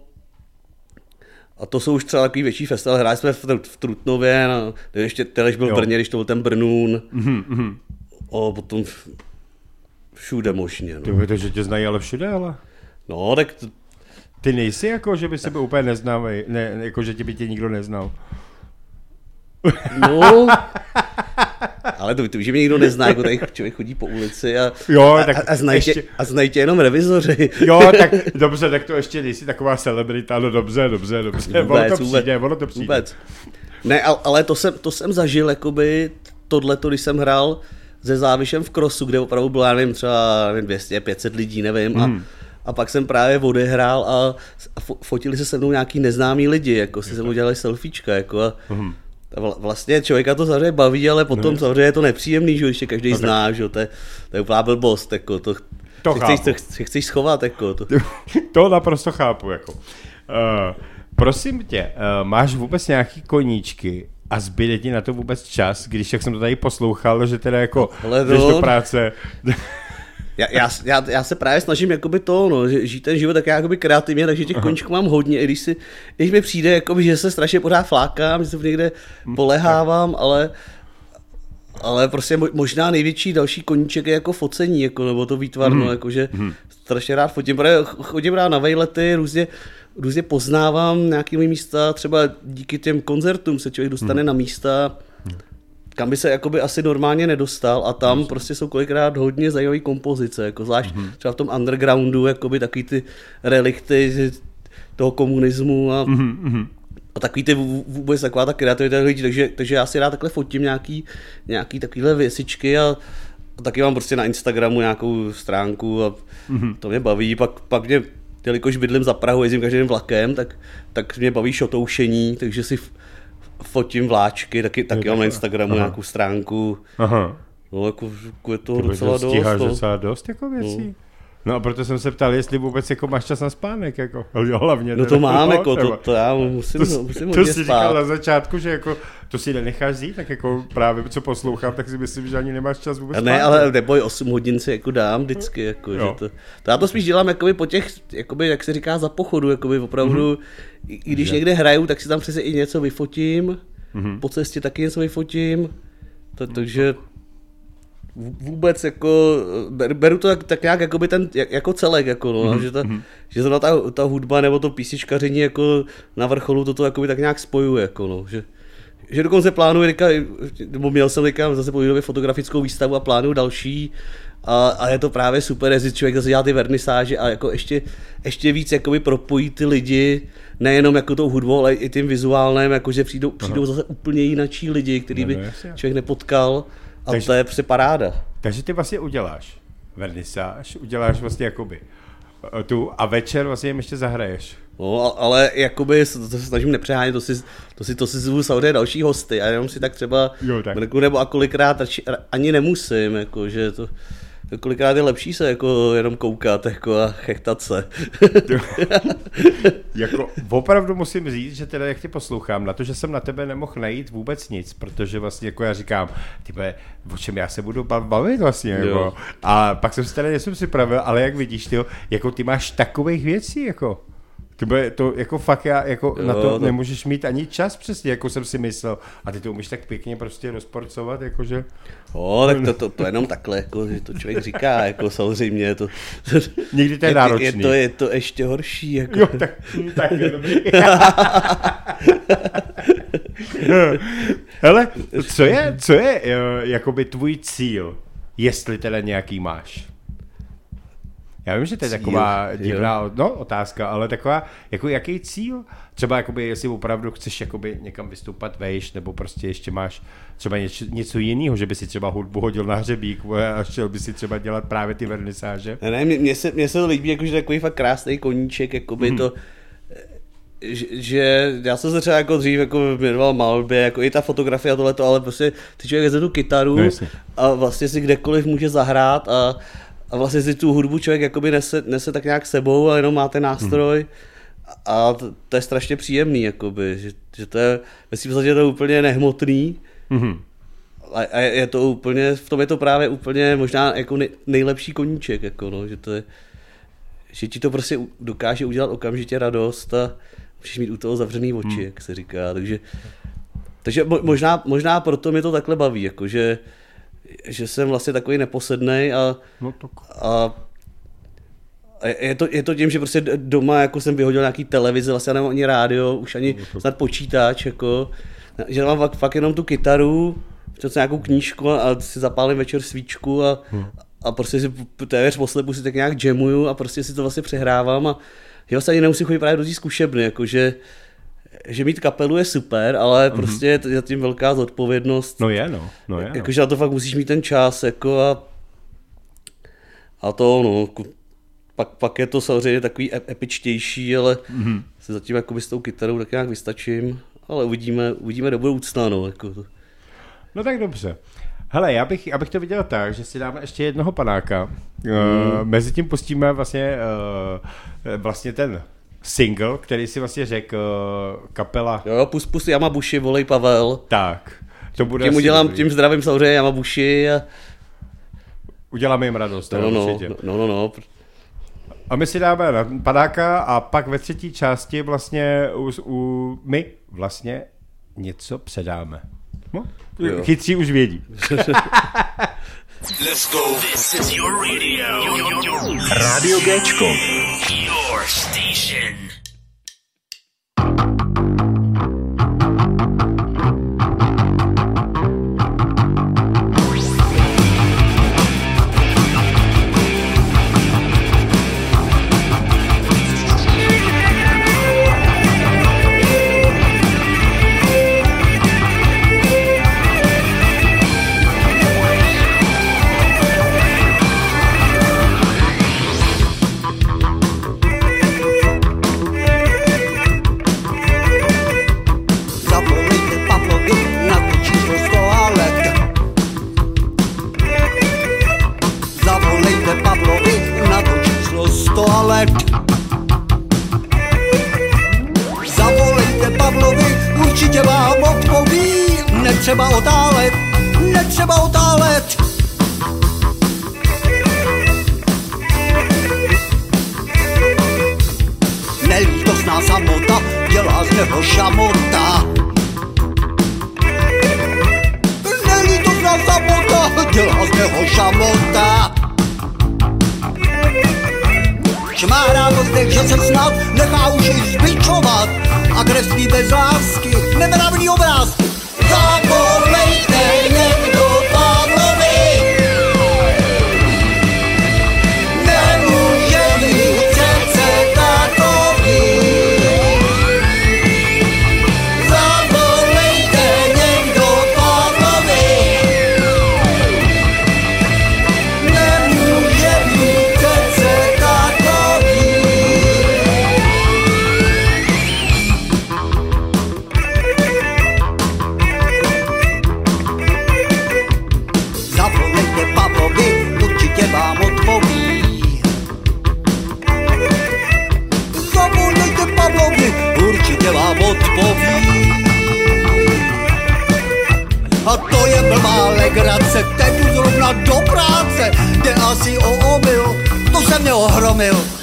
[SPEAKER 3] a to jsou už třeba takový větší festival. Hráli jsme v, v Trutnově, no, ještě Teleš byl jo. v Brně, když to byl ten Brnún. Mm-hmm. A potom všude možně. No.
[SPEAKER 2] Ty víte, že tě znají ale všude, ale?
[SPEAKER 3] No, tak...
[SPEAKER 2] Ty nejsi jako, že by se by úplně neznal, ne, jako, že tě by tě nikdo neznal.
[SPEAKER 3] No, ale to, to že mě nikdo nezná, jako tady člověk chodí po ulici a,
[SPEAKER 2] jo, tak
[SPEAKER 3] a, a, znají ještě... tě, a znají tě jenom revizoři.
[SPEAKER 2] Jo, tak dobře, tak to ještě nejsi taková celebrita, no dobře, dobře, dobře, vůbec, ono to vůbec, přijde, ono to přijde. Vůbec.
[SPEAKER 3] Ne, ale to jsem, to jsem zažil, jakoby tohleto, když jsem hrál se závišem v krosu, kde opravdu bylo, já nevím, třeba 200, 500 lidí, nevím, hmm. a a pak jsem právě odehrál a, a fotili se se mnou nějaký neznámí lidi, jako si se mnou dělali selfiečka, jako a, hmm vlastně člověka to samozřejmě baví, ale potom ne. samozřejmě je to nepříjemný, že ještě každý okay. zná, že to je, to je úplná blbost, jako to, to chceš, to, si chceš schovat, jako to.
[SPEAKER 2] to naprosto chápu, jako. Uh, prosím tě, uh, máš vůbec nějaký koníčky a zbyde ti na to vůbec čas, když jak jsem to tady poslouchal, že teda jako no, jdeš do práce,
[SPEAKER 3] já, já, já, já, se právě snažím jakoby to, no, že žít ten život tak jakoby kreativně, takže těch koníčků mám hodně, i když, si, když mi přijde, jakoby, že se strašně pořád flákám, že se někde hm, polehávám, ale ale prostě možná největší další koníček je jako focení, jako, nebo to výtvarno, mm. jako, že mm. strašně rád fotím, protože chodím rád na vejlety, různě, různě poznávám nějaké místa, třeba díky těm koncertům se člověk dostane mm. na místa, kam by se jakoby asi normálně nedostal a tam mm. prostě jsou kolikrát hodně zajímavé kompozice, jako zvlášť mm. třeba v tom undergroundu, jakoby takový ty relikty toho komunismu a, mm. a takový ty vůbec taková ta kreativita lidí, takže, takže já si rád takhle fotím nějaký, nějaký takovýhle věsičky a, a taky mám prostě na Instagramu nějakou stránku a mm. to mě baví, pak, pak mě jelikož bydlím za Prahu, jezdím každým vlakem, tak, tak mě baví šotoušení, takže si fotím vláčky, taky, taky mám na Instagramu Aha. nějakou stránku. Aha. No, jako, jako je toho docela dost. Stíháš
[SPEAKER 2] no. docela dost jako věcí. No. No a proto jsem se ptal, jestli vůbec jako máš čas na spánek, jako, hlavně.
[SPEAKER 3] No to mám, jako, to, to já musím, to, musím
[SPEAKER 2] To jsi říkal na začátku, že jako, to si nenecháš zít, tak jako právě co poslouchám, tak si myslím, že ani nemáš čas vůbec
[SPEAKER 3] Ne, spát, ale neboj, 8 hodin si jako dám vždycky, jako, že to, to, já to spíš dělám jakoby po těch, jakoby, jak se říká, za pochodu, jakoby opravdu, mm-hmm. i, i když že? někde hraju, tak si tam přece i něco vyfotím, mm-hmm. po cestě taky něco vyfotím, to, takže vůbec jako, beru to tak, tak nějak jako by ten, jako celek, jako no, mm-hmm. že, ta, mm-hmm. že zrovna ta, ta hudba nebo to písničkaření jako na vrcholu toto jako by tak nějak spojuje, jako no, že, že dokonce plánuji, říká, nebo měl jsem říkám, zase po fotografickou výstavu a plánuju další a, a, je to právě super, jestli člověk zase dělá ty vernisáže a jako ještě, ještě víc jakoby propojí ty lidi, nejenom jako tou hudbou, ale i tím vizuálním, jakože přijdou, přijdou zase úplně jinačí lidi, který by člověk nepotkal a takže, to je při paráda.
[SPEAKER 2] Takže ty vlastně uděláš vernisáž, uděláš vlastně jakoby eh, tu a večer vlastně jim ještě zahraješ.
[SPEAKER 3] No, ale jakoby to se snažím nepřehánět, to si, to si, to si zvu samozřejmě další hosty a jenom si tak třeba jo, tak. nebo a kolikrát ani nemusím, jako, že to, kolikrát je lepší se jako jenom koukat jako a chechtat se.
[SPEAKER 2] jako opravdu musím říct, že teda jak tě poslouchám, na to, že jsem na tebe nemohl najít vůbec nic, protože vlastně jako já říkám, tyhle, o čem já se budu bavit vlastně, jako. A pak jsem si teda něco připravil, ale jak vidíš, ty, jako ty máš takových věcí, jako. To, bude, to jako fakt já, jako jo, na to, to nemůžeš mít ani čas přesně, jako jsem si myslel. A ty to umíš tak pěkně prostě rozporcovat, jakože...
[SPEAKER 3] O, tak to, to, to jenom takhle, jako, že to člověk říká, jako samozřejmě. To,
[SPEAKER 2] Někdy to je náročný.
[SPEAKER 3] Je, je, to, je to ještě horší. Jako.
[SPEAKER 2] Jo, tak, tak je dobrý. Hele, co je, co je uh, jakoby tvůj cíl, jestli teda nějaký máš?
[SPEAKER 4] Já vím, že to je taková cíl, divná no, otázka, ale taková, jako jaký cíl? Třeba jakoby, jestli opravdu chceš jakoby někam vystoupat vejš, nebo prostě ještě máš třeba něco, něco jiného, že by si třeba hudbu hodil na hřebík a chtěl by si třeba dělat právě ty vernisáže?
[SPEAKER 3] Ne, ne, mně se, mně se to líbí, jakože takový fakt krásný koníček, jakoby hmm. to, že, že já jsem se třeba jako dřív jako věnoval malbě, jako i ta fotografie a tohleto, ale prostě ty člověk vezme tu kytaru no, a vlastně si kdekoliv může zahrát a, a vlastně si tu hudbu člověk jakoby nese, nese tak nějak sebou a jenom má ten nástroj hmm. a to, to, je strašně příjemný, jakoby, že, že to je, myslím, že to je úplně nehmotný, hmm. a, a je to úplně, v tom je to právě úplně možná jako nej, nejlepší koníček, jako no, že to je, že ti to prostě dokáže udělat okamžitě radost a musíš mít u toho zavřený oči, hmm. jak se říká, takže, takže možná, možná proto mě to takhle baví, jako že, že jsem vlastně takový neposednej a, no a je to, je to tím, že prostě doma jako jsem vyhodil nějaký televize, vlastně nemám ani rádio, už ani no snad počítač, jako, že mám fakt, fakt jenom tu kytaru, před nějakou knížku a si zapálím večer svíčku a, hmm. a prostě si téměř poslepu si tak nějak jamuju a prostě si to vlastně přehrávám a že vlastně ani nemusím chodit právě do té zkušebny, jakože že mít kapelu je super, ale mm-hmm. prostě je za tím velká zodpovědnost.
[SPEAKER 4] No je, no. no je, no.
[SPEAKER 3] Jakože na to fakt musíš mít ten čas, jako a, a to, no, pak, pak je to samozřejmě takový epičtější, ale mm-hmm. se zatím jako s tou kytarou tak nějak vystačím, ale uvidíme, uvidíme do budoucna, no, jako to.
[SPEAKER 4] No tak dobře. Hele, já bych, abych to viděl tak, že si dáme ještě jednoho panáka. Mm. Uh, mezi tím pustíme vlastně, uh, vlastně ten single, který si vlastně řekl uh, kapela.
[SPEAKER 3] Jo, pust, pust Yamabushi, volej Pavel.
[SPEAKER 4] Tak.
[SPEAKER 3] To bude tím udělám, dobrý. tím zdravím samozřejmě Yamabushi a...
[SPEAKER 4] Uděláme jim radost, no,
[SPEAKER 3] no, no, no, no, no.
[SPEAKER 4] A my si dáme padáka a pak ve třetí části vlastně u, u, my vlastně něco předáme. No? Chytří už vědí. Let's go. This is your radio. Radio Géčko. Your station. netřeba otálet, netřeba otálet. Nelítostná samota dělá z něho šamota. Nelítostná samota dělá z něho šamota. Šmárá po zdech, že se snad nechá už i zbičovat. Agresivní bez lásky nemravný obrázky. yeah. generace, teď už zrovna do práce, jde asi o omyl, to jsem mě ohromil.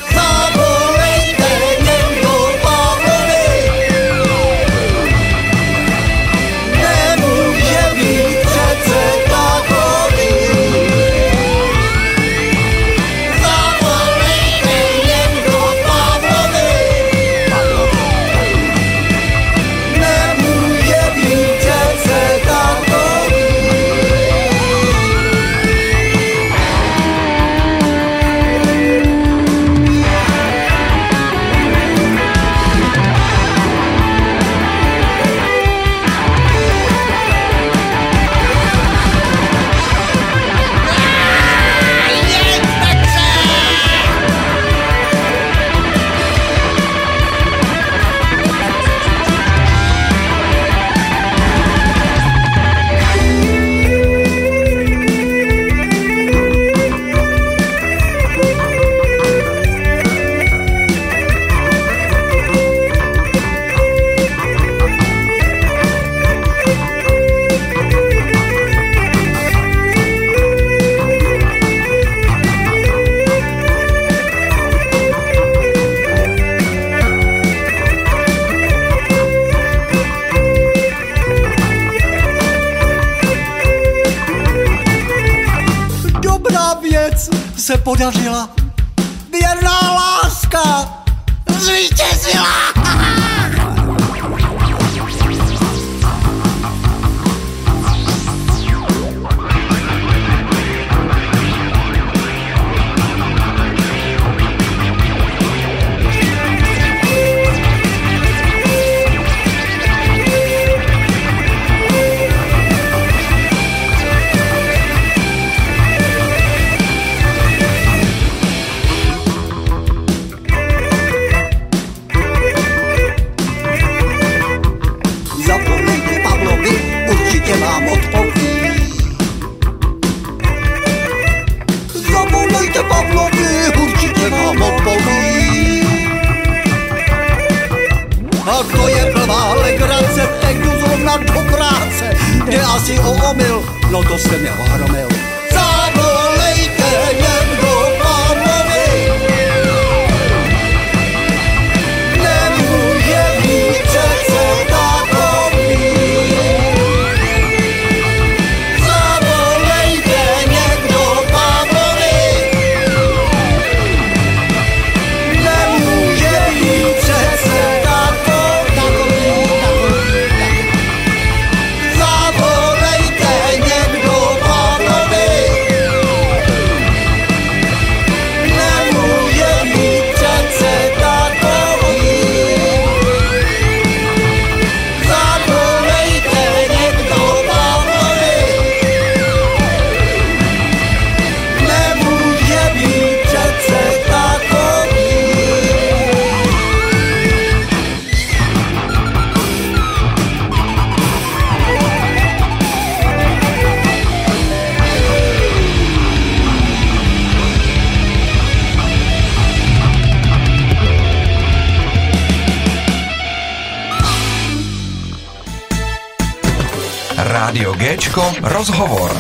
[SPEAKER 1] Rádio Géčko rozhovor.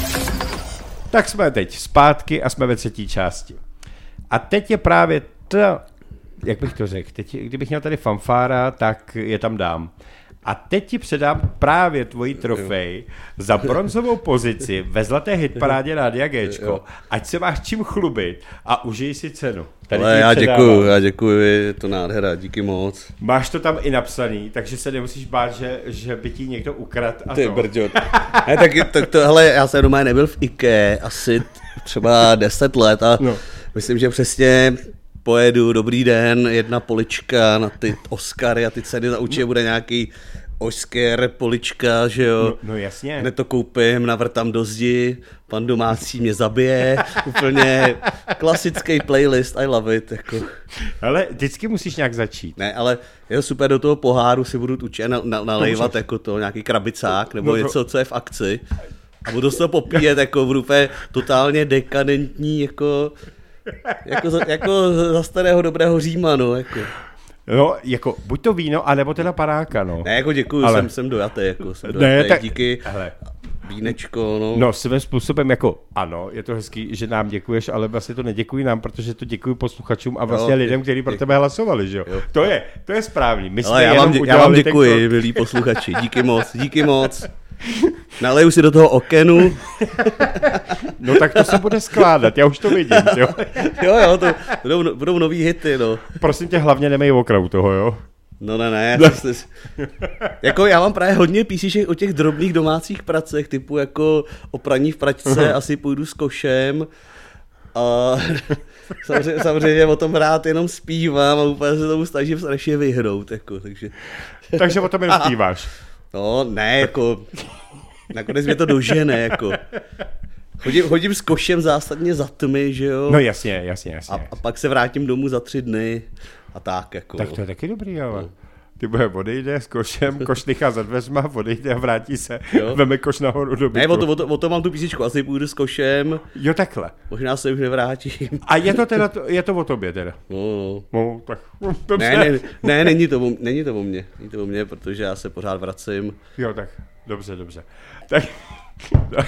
[SPEAKER 2] Tak jsme teď zpátky a jsme ve třetí části. A teď je právě to, jak bych to řekl, teď, kdybych měl tady fanfára, tak je tam dám. A teď ti předám právě tvoji trofej za bronzovou pozici ve zlaté hitparádě Rádia Géčko. Ať se máš čím chlubit a užij si cenu. Tady
[SPEAKER 3] Ale já
[SPEAKER 2] předávám.
[SPEAKER 3] děkuju, já děkuju, je to nádhera, díky moc.
[SPEAKER 2] Máš to tam i napsaný, takže se nemusíš bát, že, že by ti někdo ukradl a
[SPEAKER 3] Ty
[SPEAKER 2] to.
[SPEAKER 3] brďo. Ne, tak, tak to, hele, já jsem doma nebyl v IKE asi třeba 10 let a
[SPEAKER 2] no.
[SPEAKER 3] myslím, že přesně pojedu, dobrý den, jedna polička na ty Oscary a ty ceny za určitě bude nějaký Oscar, polička, že jo.
[SPEAKER 2] No, no jasně.
[SPEAKER 3] Hned to koupím, navrtám do zdi, pan domácí mě zabije, úplně klasický playlist, I love it, jako.
[SPEAKER 2] Ale vždycky musíš nějak začít.
[SPEAKER 3] Ne, ale je to super, do toho poháru si budu určitě na, na, nalejvat jako to, nějaký krabicák, nebo
[SPEAKER 2] No to-
[SPEAKER 3] něco, co je v akci. A budu se to popíjet, jako budu úplně totálně dekadentní, jako, jako, za, jako za starého dobrého Říma, no, jako.
[SPEAKER 2] No, jako buď to víno, anebo teda paráka, no.
[SPEAKER 3] Ne, jako děkuju,
[SPEAKER 2] Ale-
[SPEAKER 3] jsem, jsem dojatý, jako jsem
[SPEAKER 2] Ne,
[SPEAKER 3] dojatý,
[SPEAKER 2] tak-
[SPEAKER 3] díky,
[SPEAKER 2] Hele,
[SPEAKER 3] vínečko, no.
[SPEAKER 2] no svým způsobem jako ano, je to hezký, že nám děkuješ, ale vlastně to neděkuji nám, protože to děkuji posluchačům a vlastně
[SPEAKER 3] Jo,
[SPEAKER 2] lidem, kteří pro tebe hlasovali, že jo?
[SPEAKER 3] Jo.
[SPEAKER 2] To je, to je správný. My jsme
[SPEAKER 3] Ale já vám, dě, já vám děkuji, milí posluchači, díky moc, díky moc. Naleju si do toho okenu,
[SPEAKER 2] No tak to se bude skládat, já už to vidím, jo?
[SPEAKER 3] jo, jo, to budou, budou nový hity, no.
[SPEAKER 2] Prosím tě, hlavně nemej okrav toho, jo?
[SPEAKER 3] No ne, ne, no. jako já mám právě hodně písíšek o těch drobných domácích pracech, typu jako o praní v pračce, asi půjdu s košem a samozřejmě, samozřejmě o tom rád jenom zpívám a úplně se tomu snažím strašně vyhnout, jako, takže,
[SPEAKER 2] Takže o tom jenom zpíváš.
[SPEAKER 3] No ne, jako, nakonec mě to dožene, jako. Chodím, chodím s košem zásadně za tmy, že jo,
[SPEAKER 2] No jasně, jasně, jasně.
[SPEAKER 3] a, a pak se vrátím domů za tři dny a tak, jako.
[SPEAKER 2] Tak to je taky dobrý, ale. Ty bude odejde s košem, koš nechá za dveřma, odejde a vrátí se,
[SPEAKER 3] Jo.
[SPEAKER 2] veme koš nahoru do
[SPEAKER 3] Ne,
[SPEAKER 2] bytu.
[SPEAKER 3] o to, o, to, o to mám tu písničku, asi půjdu s košem,
[SPEAKER 2] Jo, takhle.
[SPEAKER 3] možná se už nevrátím.
[SPEAKER 2] A je to teda, to, je to o tobě teda.
[SPEAKER 3] No,
[SPEAKER 2] No, tak dobře.
[SPEAKER 3] ne, ne, ne, není to, o, není to o mně, není to o mně, protože já se pořád vracím.
[SPEAKER 2] Jo, tak dobře, dobře. Tak,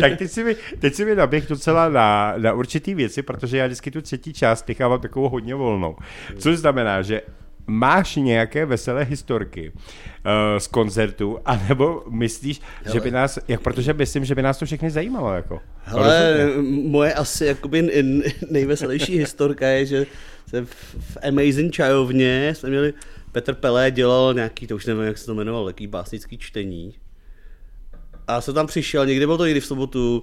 [SPEAKER 2] tak teď si mi, teď si mi naběh docela na, na určitý věci, protože já vždycky tu třetí část nechávám takovou hodně volnou. Což znamená, že máš nějaké veselé historky uh, z koncertu, anebo myslíš, Hele. že by nás, jak, protože myslím, že by nás to všechny zajímalo, jako.
[SPEAKER 3] Hele, moje asi jakoby nejveselější historka je, že se v Amazing čajovně jsme měli, Petr Pelé dělal nějaký, to už nevím, jak se to jmenovalo, jaký básnický čtení. A jsem tam přišel, někdy bylo to někdy v sobotu,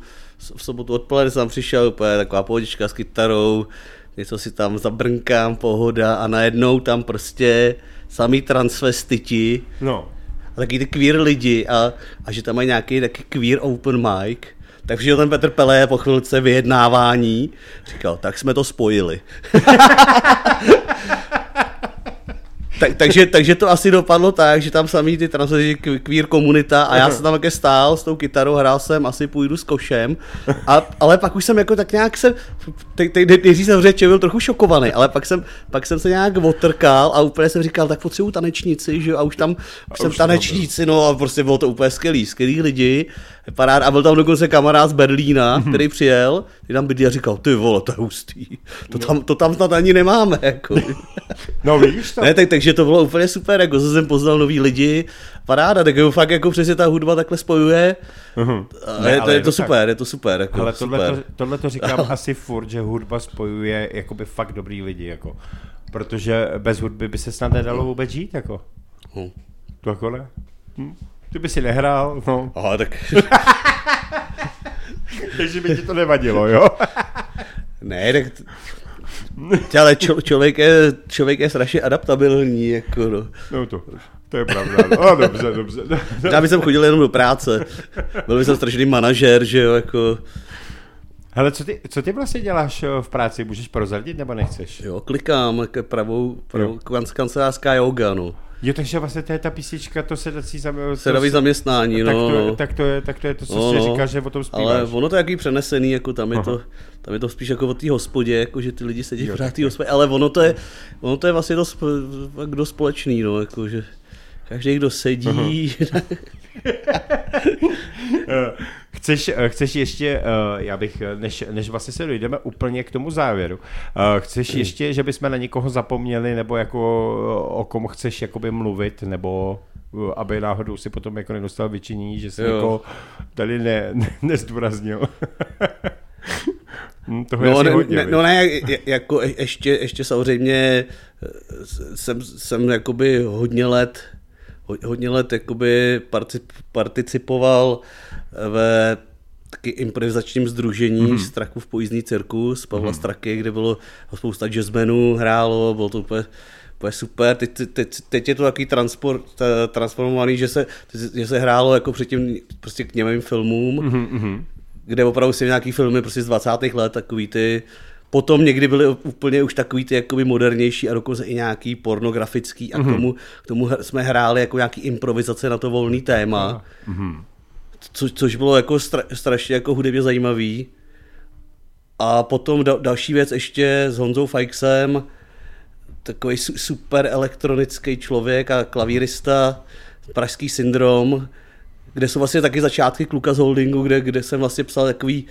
[SPEAKER 3] v sobotu odpoledne jsem tam přišel, úplně taková pohodička s kytarou, něco si tam zabrnkám, pohoda a najednou tam prostě samý transvestiti.
[SPEAKER 2] No.
[SPEAKER 3] A taky ty queer lidi a, a že tam mají nějaký taky queer open mic. Tak přišel ten Petr Pelé po chvilce vyjednávání, říkal, tak jsme to spojili. tak, takže, takže to asi dopadlo tak, že tam samý ty transvesti queer komunita a já jsem tam také stál s tou kytarou, hrál jsem, asi půjdu s košem, a, ale pak už jsem jako tak nějak se, nejdřív jsem řeče, byl trochu šokovaný, ale pak jsem, pak jsem se nějak otrkal a úplně jsem říkal, tak potřebuju tanečnici, že a už tam, už jsem tanečníci, no a prostě bylo to úplně skvělý, skvělý lidi, parád, a byl tam dokonce kamarád z Berlína, mm-hmm. který přijel, který tam bydlí a říkal, ty vole, to je hustý, to tam, to tam snad ani nemáme, jako.
[SPEAKER 2] No víš to.
[SPEAKER 3] Ne, tak, takže to bylo úplně super, jako jsem poznal nový lidi, paráda, tak jo, fakt jako přesně ta hudba takhle spojuje. Uh-huh. Ne, je, to, je to super, tak. je to super. Jako,
[SPEAKER 2] ale tohle, super. To, tohle to říkám asi furt, že hudba spojuje jakoby fakt dobrý lidi, jako. Protože bez hudby by se snad nedalo vůbec žít, jako. Uh. To jako ne. Hm. Ty by si nehrál, no.
[SPEAKER 3] Aha, tak...
[SPEAKER 2] Takže by ti to nevadilo, jo?
[SPEAKER 3] ne, tak... Ale čo, člověk, je, člověk je strašně adaptabilní, jako no.
[SPEAKER 2] No to, to je pravda. No, dobře, dobře.
[SPEAKER 3] Já bych chodil jenom do práce. Byl bych strašný manažer, že jo, jako...
[SPEAKER 2] Hele, co ty, co ty vlastně děláš eh, v práci? Můžeš prozradit nebo nechceš?
[SPEAKER 3] Jo, klikám, jako pravou, pravou kancelářská yoga, no.
[SPEAKER 2] Jo, takže vlastně to je ta písnička, to sedací
[SPEAKER 3] zaměstnání. Sedací zaměstnání,
[SPEAKER 2] no. Tak
[SPEAKER 3] to,
[SPEAKER 2] je, tak, to je, tak to je to, co no, si no. říká, že o tom zpíváš.
[SPEAKER 3] Ale ono to je jaký přenesený, jako tam je, to, tam je to spíš jako o té hospodě, jako že ty lidi sedí v té hospodě, ale ono to je, ono to je vlastně dost, dost společný, no, jako že každý, kdo sedí.
[SPEAKER 2] chceš, chceš ještě, eh, já bych, než, než vlastně se dojdeme úplně k tomu závěru, eh, chceš hmm. ještě, že bychom na někoho zapomněli, nebo jako o kom chceš jakoby mluvit, nebo eh, aby náhodou si potom jako nedostal vyčinění, že jsi jako tady ne, ne, nezdůraznil.
[SPEAKER 3] Hm, toho no, ne, hodně, ne, no ne, jako ještě, ještě samozřejmě jsem, jsem jakoby hodně let hodně let jakoby participoval ve taky improvizačním združení mm-hmm. Strachu v pojízdní cirkus Pavla mm-hmm. Straky, kde bylo spousta jazzmenů hrálo, bylo to úplně, úplně super. Teď, teď, teď je to takový transport, transformovaný, že se, že se hrálo jako předtím prostě k němým filmům, mm-hmm. kde opravdu si nějaký filmy prostě z 20. let, takový ty Potom někdy byly úplně už takový ty jakoby modernější a dokonce i nějaký pornografický a mm-hmm. k, tomu, k tomu jsme hráli jako nějaký improvizace na to volný téma, mm-hmm. co, což bylo jako stra, strašně jako hudebně zajímavý. A potom da, další věc ještě s Honzou Fajksem, takový su, super elektronický člověk a klavírista, pražský syndrom, kde jsou vlastně taky začátky Kluka z Holdingu, kde, kde jsem vlastně psal takový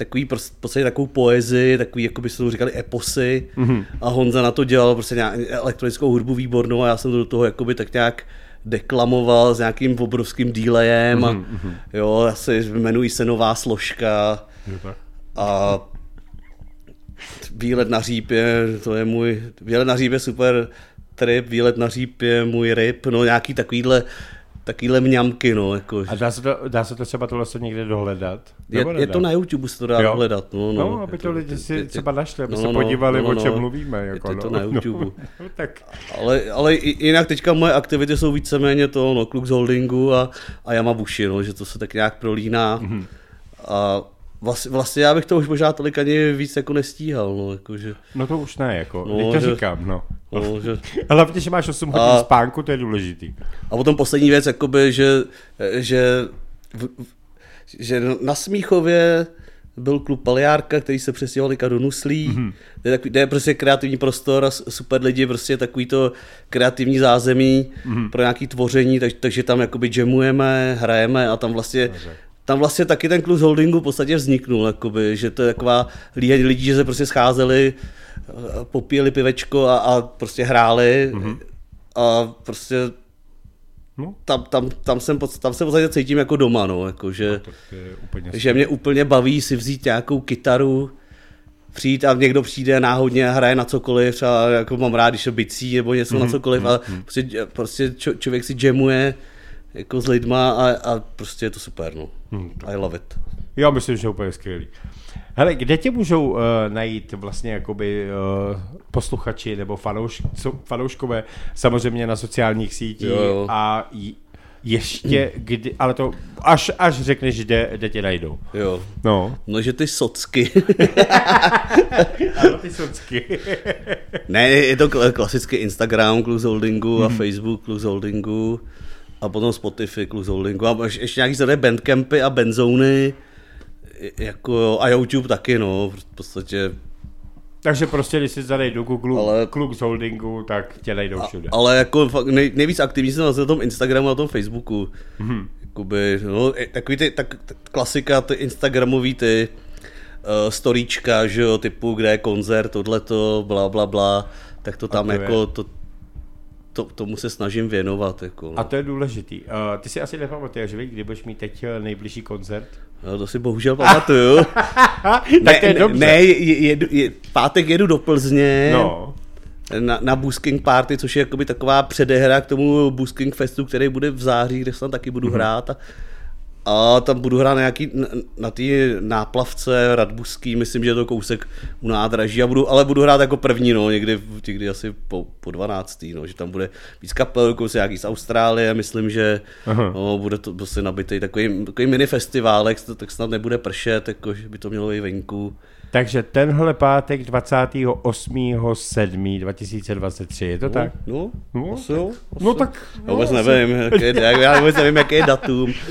[SPEAKER 3] takový prostě, prostě takovou poezii, takový, jako by se to říkali, eposy mm-hmm. a Honza na to dělal prostě nějak elektronickou hudbu výbornou a já jsem to do toho jakoby tak nějak deklamoval s nějakým obrovským dílejem mm-hmm. a mhm. jo, asi jmenují se nová složka a výlet na řípě, to je můj, výlet na řípě super trip, výlet na řípě můj ryb, no nějaký takovýhle takovýhle mňamky, no. Jako,
[SPEAKER 2] a dá se, to, dá se to třeba tohle někde dohledat?
[SPEAKER 3] Je, je, to na YouTube, se to dá jo. dohledat. No, no,
[SPEAKER 2] no aby to lidi si třeba našli, aby no, se no, podívali, no, no, o čem mluvíme. Jako,
[SPEAKER 3] je to, no. to na YouTube.
[SPEAKER 2] No, tak.
[SPEAKER 3] Ale, ale jinak teďka moje aktivity jsou víceméně to, no, kluk z holdingu a, a Yamabushi, no, že to se tak nějak prolíná. Mm-hmm. A Vlastně, vlastně já bych to už možná tolik ani víc jako nestíhal, no, jakože.
[SPEAKER 2] No to už ne, jako, no, to že, říkám, no. no že... Hlavně, že máš 8 hodin a, spánku, to je důležitý.
[SPEAKER 3] A potom poslední věc, jakoby, že, že, že na Smíchově byl klub Paliárka, který se přestěhoval do Nuslí, mm-hmm. kde, je takový, kde je prostě kreativní prostor a super lidi, prostě takový to kreativní zázemí mm-hmm. pro nějaké tvoření, tak, takže tam jakoby jamujeme, hrajeme a tam vlastně Dobře tam vlastně taky ten klub holdingu v podstatě vzniknul, jakoby, že to je taková líheň lidí, že se prostě scházeli, popíjeli pivečko a, a prostě hráli. Mm-hmm. a prostě
[SPEAKER 2] No.
[SPEAKER 3] tam, tam, tam, jsem, tam se v podstatě cítím jako doma, no, jako že,
[SPEAKER 2] úplně
[SPEAKER 3] že mě úplně baví si vzít nějakou kytaru, přijít a někdo přijde náhodně a hraje na cokoliv, třeba jako mám rád, když je bicí nebo něco
[SPEAKER 2] Mhm,
[SPEAKER 3] na cokoliv, a prostě, prostě čo, člověk si jamuje jako s lidma a, a prostě je to super, no.
[SPEAKER 2] Mhm.
[SPEAKER 3] I love it.
[SPEAKER 2] Já myslím, že je úplně skvělý. Hele, kde tě můžou uh, najít vlastně jakoby uh, posluchači nebo fanouš, co- fanouškové, samozřejmě na sociálních sítích
[SPEAKER 3] Jo, jo.
[SPEAKER 2] a j- ještě, kdy, ale to až, až řekneš, kde, kde tě najdou.
[SPEAKER 3] Jo.
[SPEAKER 2] No.
[SPEAKER 3] No, že ty socky.
[SPEAKER 2] Ano, ty socky.
[SPEAKER 3] ne, je to kl- klasický Instagram Kluz Holdingu a Facebook Kluz Holdingu a potom Spotify Kluz Holdingu a ještě ještě nějaký zde bandcampy a benzóny jako a YouTube taky, no, v podstatě,
[SPEAKER 2] Takže prostě, když si zadej do Google ale... Kluk z holdingu, tak tě najdou všude.
[SPEAKER 3] ale jako fakt nej, nejvíc aktivní jsem na tom Instagramu a na tom Facebooku. Hmm. Jakoby, no, takový ty, tak, tak, klasika, ty Instagramový ty uh, storíčka, že jo, typu, kde je koncert, tohleto, bla, bla, bla, tak to tam
[SPEAKER 2] to je-
[SPEAKER 3] jako, to, to, tomu se snažím věnovat, jako. no.
[SPEAKER 2] A to je důležitý. Uh, ty si asi nepamatuješ, že kdy budeš mít teď eh, nejbližší koncert?
[SPEAKER 3] No, to si bohužel pamatuju.
[SPEAKER 2] tak to je dobře.
[SPEAKER 3] Ne, je, jedu, je, pátek jedu do Plzně
[SPEAKER 2] No.
[SPEAKER 3] na, na Busking Party, což je jakoby taková předehra k tomu Busking Festu, který bude v září, kde se tam taky budu
[SPEAKER 2] Mhm.
[SPEAKER 3] mm-hmm. hrát. A, a tam budu hrát na, nějaký, na, na té náplavce Radbuský, myslím, že je to kousek u nádraží, a budu, ale budu hrát jako první, no, někdy, někdy asi po, po 12. No, že tam bude víc kapel, kousek nějaký z Austrálie, myslím, že
[SPEAKER 2] Aha.
[SPEAKER 3] no, bude to prostě nabitý takový, takový mini festiválek, tak snad nebude pršet, jako, že by to mělo být venku.
[SPEAKER 2] Takže tenhle pátek 28.7.2023, je to tak?
[SPEAKER 3] No,
[SPEAKER 2] No,
[SPEAKER 3] no, asi jo. Asi.
[SPEAKER 2] No tak...
[SPEAKER 3] Já vůbec
[SPEAKER 2] no,
[SPEAKER 3] nevím, jaký je, já vůbec nevím, jaký je datum.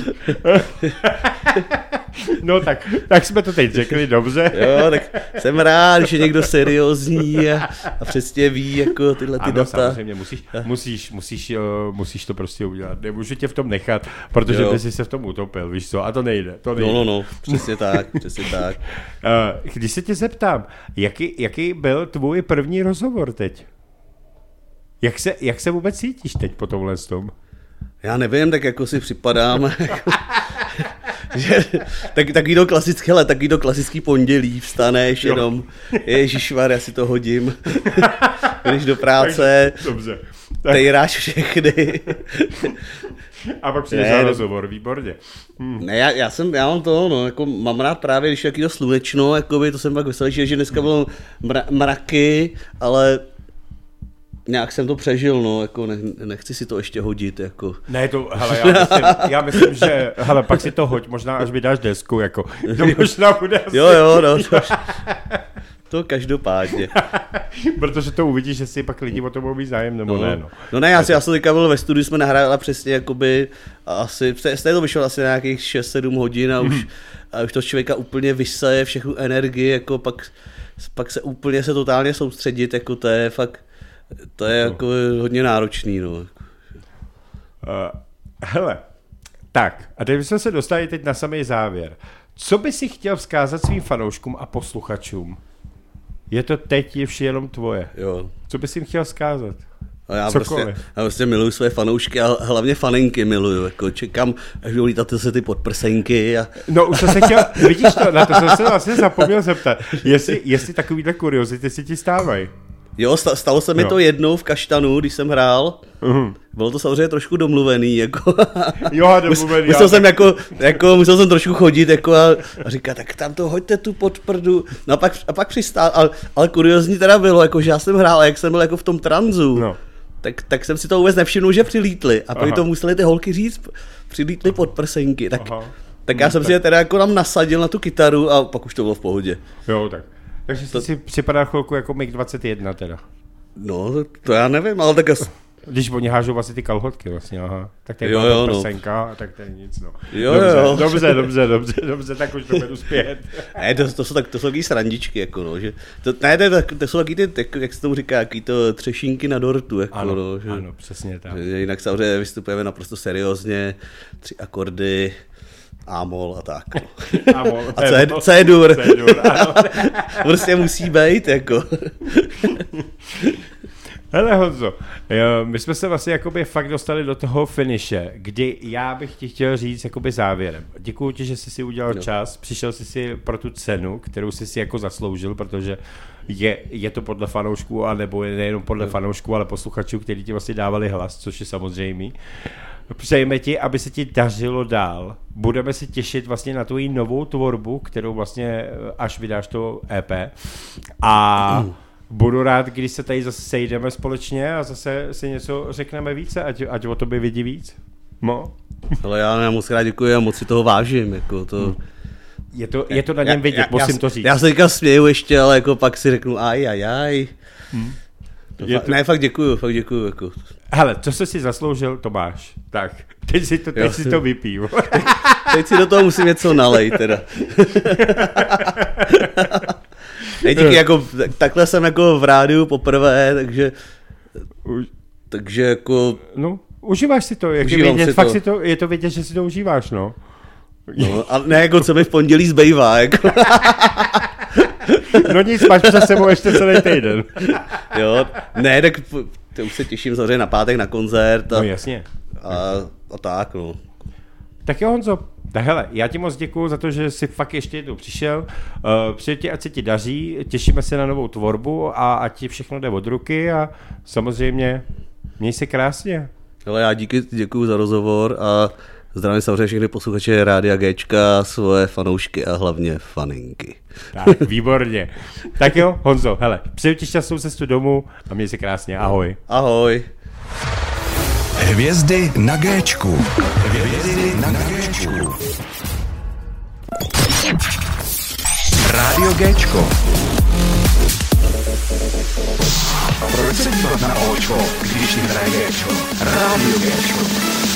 [SPEAKER 2] No tak, tak jsme to teď řekli dobře.
[SPEAKER 3] Jo, tak jsem rád, že někdo seriózní a, a přesně ví jako tyhle ty
[SPEAKER 2] Ano,
[SPEAKER 3] data.
[SPEAKER 2] samozřejmě, musíš, musíš, musíš, uh, musíš to prostě udělat. Nemůžu tě v tom nechat, protože
[SPEAKER 3] Jo.
[SPEAKER 2] by si se v tom utopil, víš co? A to nejde, to nejde.
[SPEAKER 3] No, no, no, přesně tak, přesně tak.
[SPEAKER 2] Uh, když se tě zeptám, jaký, jaký byl tvůj první rozhovor teď? Jak se, jak se vůbec cítíš teď po tomhle tom?
[SPEAKER 3] Já nevím, tak jako si připadám, že, tak, taky to klasické, ale taky to klasický pondělí, vstaneš
[SPEAKER 2] Jo.
[SPEAKER 3] jenom, ježišmar, já si to hodím, jdeš do práce,
[SPEAKER 2] Dobře. Tak,
[SPEAKER 3] tejráš všechny.
[SPEAKER 2] A pak přijdeš na
[SPEAKER 3] no-
[SPEAKER 2] rozhovor, výborně. Hm.
[SPEAKER 3] Ne, já, já, jsem, já mám to, no, jako mám rád právě, když je to slunečno, jakoby, to jsem pak veselý, že dneska bylo mra, mraky, ale nějak jsem to přežil, no, jako ne, nechci si to ještě hodit, jako.
[SPEAKER 2] Ne, to, hele, já myslím, já myslím, že, hele, pak si to hoď, možná až vydáš desku, jako, to možná bude asi,
[SPEAKER 3] Jo, jo, no, to, to každopádně.
[SPEAKER 2] protože to uvidíš, že si pak lidi o tom budou mít zájem, nebo
[SPEAKER 3] No,
[SPEAKER 2] ne, no.
[SPEAKER 3] no ne, já, si, já jsem teďka byl ve studiu, jsme nahráli přesně jakoby asi, jste to vyšlo asi na nějakých 6-7 hodin a už, a už to člověka úplně vysaje všechnu energii, jako pak, pak se úplně se totálně soustředit, jako to je fakt, to je jako hodně náročný, no.
[SPEAKER 2] Uh, hele, tak, a teď jsme se dostali teď na samý závěr. Co by si chtěl vzkázat svým fanouškům a posluchačům? Je to teď je vše jenom tvoje.
[SPEAKER 3] Jo.
[SPEAKER 2] Co bys jim chtěl vzkázat?
[SPEAKER 3] A já
[SPEAKER 2] Cokoliv.
[SPEAKER 3] prostě, já prostě miluju své fanoušky a hlavně faninky miluju, jako čekám, až budou lítat se ty podprsenky a
[SPEAKER 2] No už jsem se chtěl, vidíš to, na to jsem se vlastně zapomněl zeptat, jestli, jestli takovýhle kuriozity si ti stávají.
[SPEAKER 3] Jo, sta- stalo se mi
[SPEAKER 2] Jo.
[SPEAKER 3] to jednou v Kaštanu, když jsem hrál,
[SPEAKER 2] Mhm.
[SPEAKER 3] bylo to samozřejmě trošku domluvený, jako.
[SPEAKER 2] Jo, domluvený,
[SPEAKER 3] musel
[SPEAKER 2] já-
[SPEAKER 3] jsem jako, jako, musel jsem trošku chodit jako a, a říkat, tak tam to hoďte tu pod prdu. No a pak, a pak přistál, ale, ale kuriozní teda bylo, jako, že já jsem hrál a jak jsem byl jako v tom tranzu,
[SPEAKER 2] No.
[SPEAKER 3] tak, tak jsem si to vůbec nevšiml, že přilítli. A pak to museli ty holky říct, přilítli pod prsenky. Tak,
[SPEAKER 2] Aha.
[SPEAKER 3] tak já jsem si je teda jako tam nasadil na tu kytaru a pak už to bylo v pohodě.
[SPEAKER 2] Jo, tak. Takže jsi si připadá chvilku jako MiG-21 teda.
[SPEAKER 3] No, to, to já nevím, ale tak
[SPEAKER 2] Když oni hážou vlastně ty kalhotky vlastně, aha. Tak to je
[SPEAKER 3] Jo,
[SPEAKER 2] jo,
[SPEAKER 3] no.
[SPEAKER 2] prsenka, tak to je nic, no.
[SPEAKER 3] Jo,
[SPEAKER 2] dobře,
[SPEAKER 3] jo.
[SPEAKER 2] dobře, dobře, dobře, dobře, tak už to beru zpět.
[SPEAKER 3] ne, to, to, jsou tak, to jsou taky srandičky, jako no, že, to, ne, to, to, to jsou taky ty, tak, jak se tomu říká, jaký to třešínky na dortu, jako
[SPEAKER 2] Ano,
[SPEAKER 3] no, že,
[SPEAKER 2] ano, přesně tak.
[SPEAKER 3] že jinak samozřejmě vystupujeme naprosto seriózně, tři akordy, A-mol a tak. No.
[SPEAKER 2] A, mo-
[SPEAKER 3] A C, C-dur,
[SPEAKER 2] C-dur, ano.
[SPEAKER 3] prostě musí být, jako.
[SPEAKER 2] Hele Honzo, my jsme se vlastně jakoby fakt dostali do toho finiše, kdy já bych ti chtěl říct jakoby závěrem. Děkuji ti, že jsi si udělal no. čas, přišel jsi si pro tu cenu, kterou jsi si jako zasloužil, protože je, je to podle fanoušků, a nebo je nejenom podle no. fanoušků, ale posluchačů, kteří ti vlastně dávali hlas, což je samozřejmý. Přejeme ti, aby se ti dařilo dál. Budeme se těšit vlastně na tvoji novou tvorbu, kterou vlastně až vydáš to EP. A mm budu rád, když se tady zase sejdeme společně a zase si něco řekneme více, ať, ať o tobě vidí víc. Mo?
[SPEAKER 3] Ale já moc rád děkuji a moc si toho vážím. Jako to... Hmm.
[SPEAKER 2] Je to, je to na něm vidět, já, musím
[SPEAKER 3] já,
[SPEAKER 2] to říct.
[SPEAKER 3] Já se teďka směju ještě, ale jako pak si řeknu aj, aj, aj. Hmm. Je to... Ne, fakt děkuju, fakt děkuju. Jako.
[SPEAKER 2] Hele, co jsi si zasloužil, to máš. Tak, teď si to, teď si to vypiju.
[SPEAKER 3] teď, teď si do toho musím něco nalej, teda. Ne, díky, jako, takhle jsem jako v rádiu poprvé, takže, takže jako...
[SPEAKER 2] No, užíváš si to, jak je vidět, si fakt to. Si to, je to vidět, že si to užíváš, no.
[SPEAKER 3] No, a ne jako co mi v pondělí zbývá, jako.
[SPEAKER 2] No nic, máš přes sebou ještě celý týden.
[SPEAKER 3] Jo, ne, tak to už se těším samozřejmě na pátek na koncert. A,
[SPEAKER 2] no jasně.
[SPEAKER 3] A, a tak, no.
[SPEAKER 2] Tak jo, Honzo, tak hele, já ti moc děkuji za to, že jsi fakt ještě jednou přišel. Uh, přeji ti, ať se ti daří, těšíme se na novou tvorbu a ať ti všechno jde od ruky a samozřejmě měj se krásně.
[SPEAKER 3] Hele, já díky, děkuji za rozhovor a zdravím samozřejmě všechny posluchače Rádia Gčka, svoje fanoušky a hlavně faninky.
[SPEAKER 2] Tak, výborně. tak jo, Honzo, hele, přeju ti šťastnou cestu domů a měj se krásně. Ahoj.
[SPEAKER 3] Ahoj.
[SPEAKER 1] Hvězdy na Géčku. Hvězdy na Géčku. Rádio Géčko. Proč se dívat na Očko, když jim hraje Géčko? Rádio Géčko.